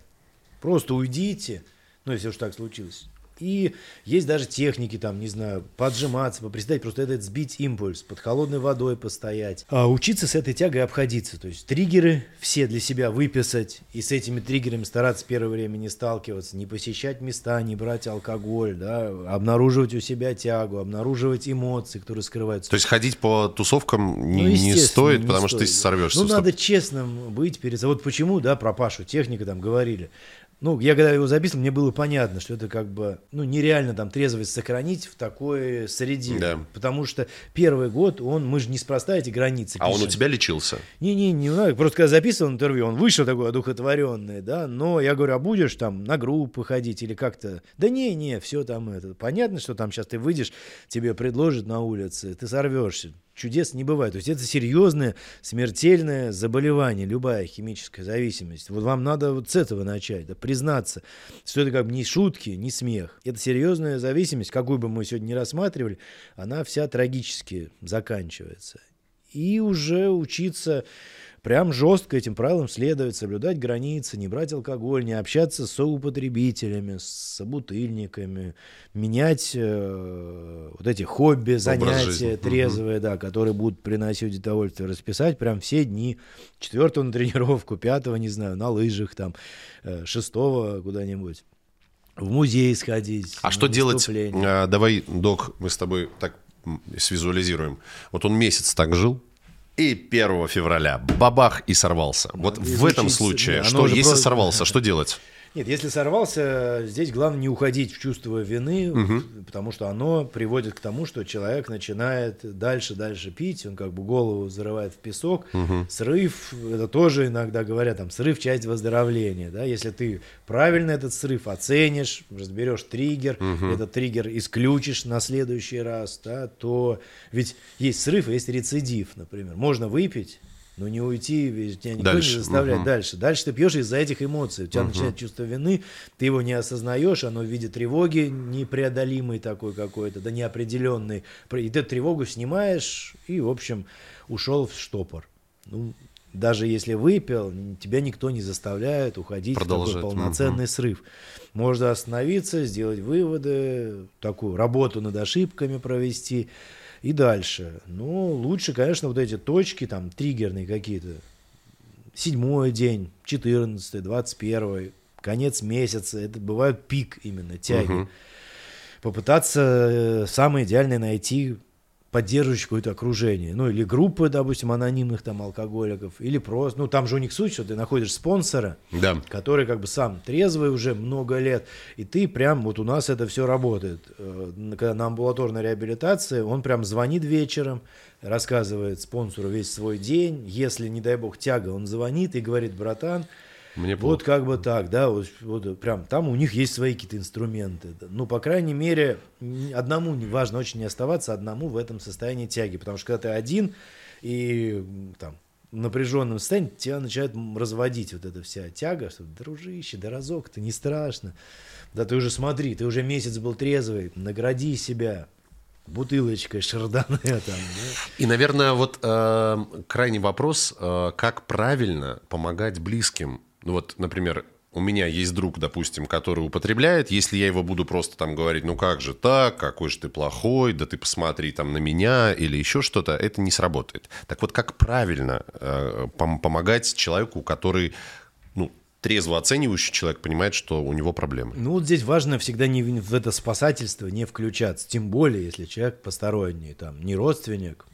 просто уйдите, ну, если уж так случилось, И есть даже техники, там, не знаю, поджиматься, поприседать, просто этот сбить импульс, под холодной водой постоять. А учиться с этой тягой обходиться. То есть триггеры все для себя выписать и с этими триггерами стараться первое время не сталкиваться, не посещать места, не брать алкоголь, да, обнаруживать у себя тягу, обнаруживать эмоции, которые скрываются.
То есть ходить по тусовкам не, ну, не стоит, не потому стоит. что ты сорвешься.
Ну, надо честным быть перед... Вот почему, да, про Пашу техника там говорили. Ну, я когда его записывал, мне было понятно, что это как бы, ну, нереально там трезвость сохранить в такой среде. Да. Потому что первый год он, мы же неспроста эти границы
А он у тебя лечился?
Не-не, не, не просто когда записывал интервью, он вышел такой одухотворенный, да, но я говорю, а будешь там на группы ходить или как-то? Да не-не, все там это. Понятно, что там сейчас ты выйдешь, тебе предложат на улице, ты сорвешься чудес не бывает. То есть это серьезное, смертельное заболевание, любая химическая зависимость. Вот вам надо вот с этого начать, да, признаться, что это как бы не шутки, не смех. Это серьезная зависимость, какую бы мы сегодня не рассматривали, она вся трагически заканчивается. И уже учиться прям жестко этим правилам следовать, соблюдать границы, не брать алкоголь, не общаться с соупотребителями, с собутыльниками, менять э, вот эти хобби, занятия трезвые, угу. да, которые будут приносить удовольствие, расписать прям все дни, четвертого на тренировку, пятого, не знаю, на лыжах там, э, шестого куда-нибудь в музей сходить.
А что делать? А, давай, док, мы с тобой так свизуализируем. Вот он месяц так жил, и 1 февраля бабах и сорвался. Вот в этом случае, что если просто... сорвался, что делать?
Нет, если сорвался, здесь главное не уходить в чувство вины, угу. потому что оно приводит к тому, что человек начинает дальше, дальше пить, он как бы голову зарывает в песок. Угу. Срыв, это тоже иногда говорят, там, срыв – часть выздоровления. Да? Если ты правильно этот срыв оценишь, разберешь триггер, угу. этот триггер исключишь на следующий раз, да, то ведь есть срыв, есть рецидив, например. Можно выпить, но не уйти, ведь тебя никто дальше. не заставляет угу. дальше. Дальше ты пьешь из-за этих эмоций. У тебя угу. начинает чувство вины, ты его не осознаешь, оно в виде тревоги непреодолимой такой какой-то, да неопределенной. И ты тревогу снимаешь, и, в общем, ушел в штопор. Ну, даже если выпил, тебя никто не заставляет уходить Продолжать. в такой полноценный угу. срыв. Можно остановиться, сделать выводы, такую работу над ошибками провести и дальше. Ну, лучше, конечно, вот эти точки, там, триггерные какие-то. Седьмой день, четырнадцатый, двадцать первый, конец месяца. Это бывает пик именно тяги. Угу. Попытаться э, самое идеальное найти поддерживающее какое-то окружение. Ну, или группы, допустим, анонимных там алкоголиков, или просто, ну, там же у них суть, что ты находишь спонсора, да. который как бы сам трезвый уже много лет, и ты прям, вот у нас это все работает. Э, когда на амбулаторной реабилитации, он прям звонит вечером, рассказывает спонсору весь свой день, если, не дай бог, тяга, он звонит и говорит, братан, мне вот как бы так, да, вот, вот прям там у них есть свои какие-то инструменты. Ну, по крайней мере, одному важно очень не оставаться одному в этом состоянии тяги, потому что когда ты один и там напряженном состоянии, тебя начинает разводить вот эта вся тяга, что дружище, да разок, ты не страшно. Да ты уже смотри, ты уже месяц был трезвый, награди себя, бутылочкой шардоне там. Да?
И, наверное, вот э, крайний вопрос, э, как правильно помогать близким ну вот, например, у меня есть друг, допустим, который употребляет, если я его буду просто там говорить, ну как же так, какой же ты плохой, да ты посмотри там на меня или еще что-то, это не сработает. Так вот, как правильно э, пом- помогать человеку, который, ну, трезво оценивающий человек понимает, что у него проблемы.
Ну вот здесь важно всегда не в это спасательство не включаться, тем более, если человек посторонний, там, не родственник,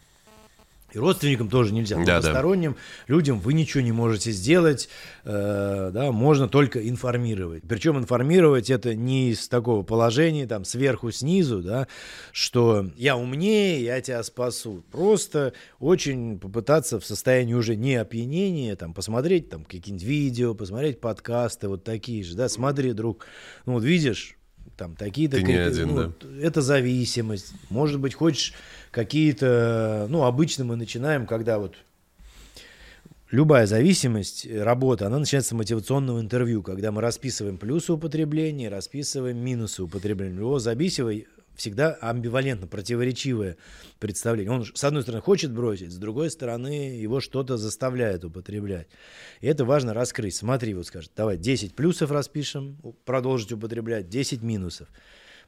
и родственникам тоже нельзя. Да, посторонним да. людям вы ничего не можете сделать, э, да, можно только информировать. Причем информировать это не из такого положения, там, сверху, снизу, да, что я умнее, я тебя спасу. Просто очень попытаться в состоянии уже не опьянения, там, посмотреть там какие-нибудь видео, посмотреть подкасты, вот такие же, да, смотри, друг, ну вот видишь, там такие-то...
Ты не один, ну, да.
Это зависимость. Может быть, хочешь какие-то, ну, обычно мы начинаем, когда вот любая зависимость, работа, она начинается с мотивационного интервью, когда мы расписываем плюсы употребления, расписываем минусы употребления. Его зависимый всегда амбивалентно, противоречивое представление. Он, с одной стороны, хочет бросить, с другой стороны, его что-то заставляет употреблять. И это важно раскрыть. Смотри, вот скажет, давай 10 плюсов распишем, продолжить употреблять, 10 минусов.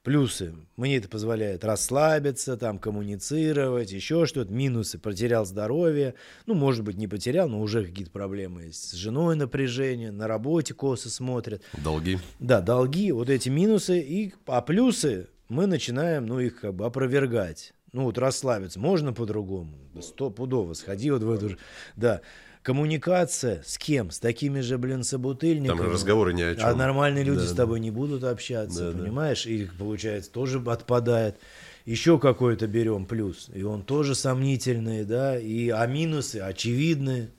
Плюсы. Мне это позволяет расслабиться, там, коммуницировать, еще что-то. Минусы. Потерял здоровье. Ну, может быть, не потерял, но уже какие-то проблемы есть. С женой напряжение, на работе косы смотрят.
Долги.
Да, долги, вот эти минусы. И, а плюсы мы начинаем, ну, их как бы опровергать. Ну, вот расслабиться. Можно по-другому. Стопудово. Сходи вот в эту... Да. Коммуникация с кем? С такими же, блин, собутыльниками.
Там разговоры ни о чем.
А нормальные люди
Да,
с
да.
тобой не будут общаться,
Да, да.
понимаешь? И, получается, тоже отпадает. Еще какой-то берем плюс. И он тоже сомнительный, да. И, а минусы очевидны.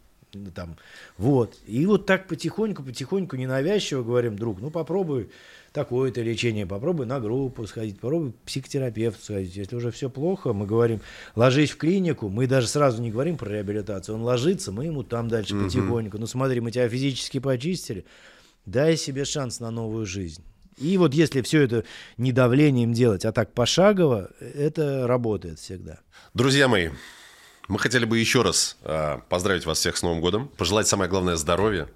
Там, вот. И вот так потихоньку, потихоньку, ненавязчиво говорим, друг, ну попробуй такое-то лечение, попробуй на группу сходить, попробуй к психотерапевту сходить. Если уже все плохо, мы говорим, ложись в клинику, мы даже сразу не говорим про реабилитацию, он ложится, мы ему там дальше потихоньку. Ну смотри, мы тебя физически почистили, дай себе шанс на новую жизнь. И вот если все это не давлением делать, а так пошагово, это работает всегда.
Друзья мои, мы хотели бы еще раз э, поздравить вас всех с Новым годом, пожелать самое главное здоровья,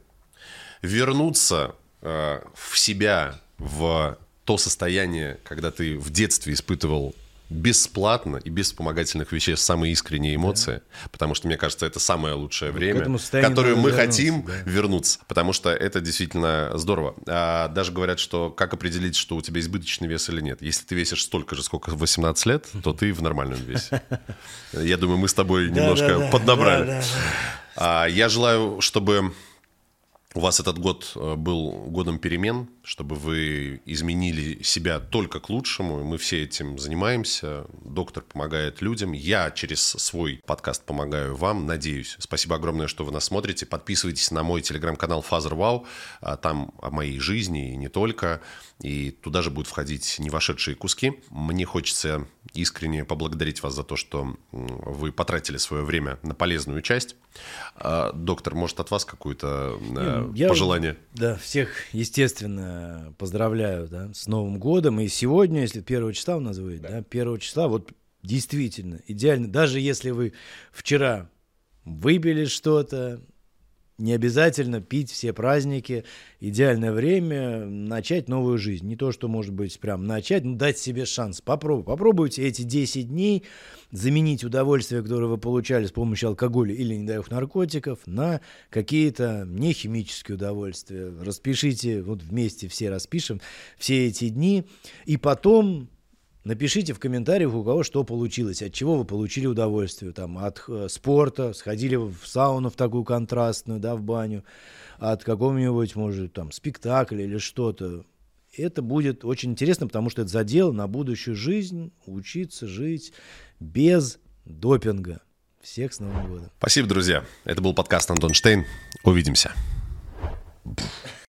вернуться э, в себя, в то состояние, когда ты в детстве испытывал бесплатно и без вспомогательных веществ самые искренние эмоции, потому что, мне кажется, это самое лучшее время,
этому
в которое мы
вернуться,
хотим
да.
вернуться, потому что это действительно здорово. А даже говорят, что как определить, что у тебя избыточный вес или нет. Если ты весишь столько же, сколько в 18 лет, то ты в нормальном весе. Я думаю, мы с тобой немножко поднабрали. А, Я желаю, чтобы у вас этот год э, был годом перемен, чтобы вы изменили себя только к лучшему. Мы все этим занимаемся. Доктор помогает людям. Я через свой подкаст помогаю вам. Надеюсь. Спасибо огромное, что вы нас смотрите. Подписывайтесь на мой телеграм-канал Wow. А Там о моей жизни и не только. И туда же будут входить не вошедшие куски. Мне хочется искренне поблагодарить вас за то, что вы потратили свое время на полезную часть. А, Доктор, может, от вас какое-то э,
Я,
пожелание?
Да, всех, естественно, поздравляю да, с Новым годом. И сегодня, если первого числа у нас выйдет, да. первого числа, вот действительно, идеально. Даже если вы вчера выпили что-то, не обязательно пить все праздники. Идеальное время начать новую жизнь. Не то, что может быть прям начать, но дать себе шанс. Попробуй. Попробуйте эти 10 дней заменить удовольствие, которое вы получали с помощью алкоголя или, не дай бог, наркотиков, на какие-то нехимические удовольствия. Распишите, вот вместе все распишем все эти дни. И потом Напишите в комментариях, у кого что получилось, от чего вы получили удовольствие. Там, от э, спорта, сходили в сауну в такую контрастную, да, в баню, от какого-нибудь, может, там, спектакля или что-то. Это будет очень интересно, потому что это задел на будущую жизнь, учиться жить без допинга. Всех с Новым годом.
Спасибо, друзья. Это был подкаст Антон Штейн. Увидимся.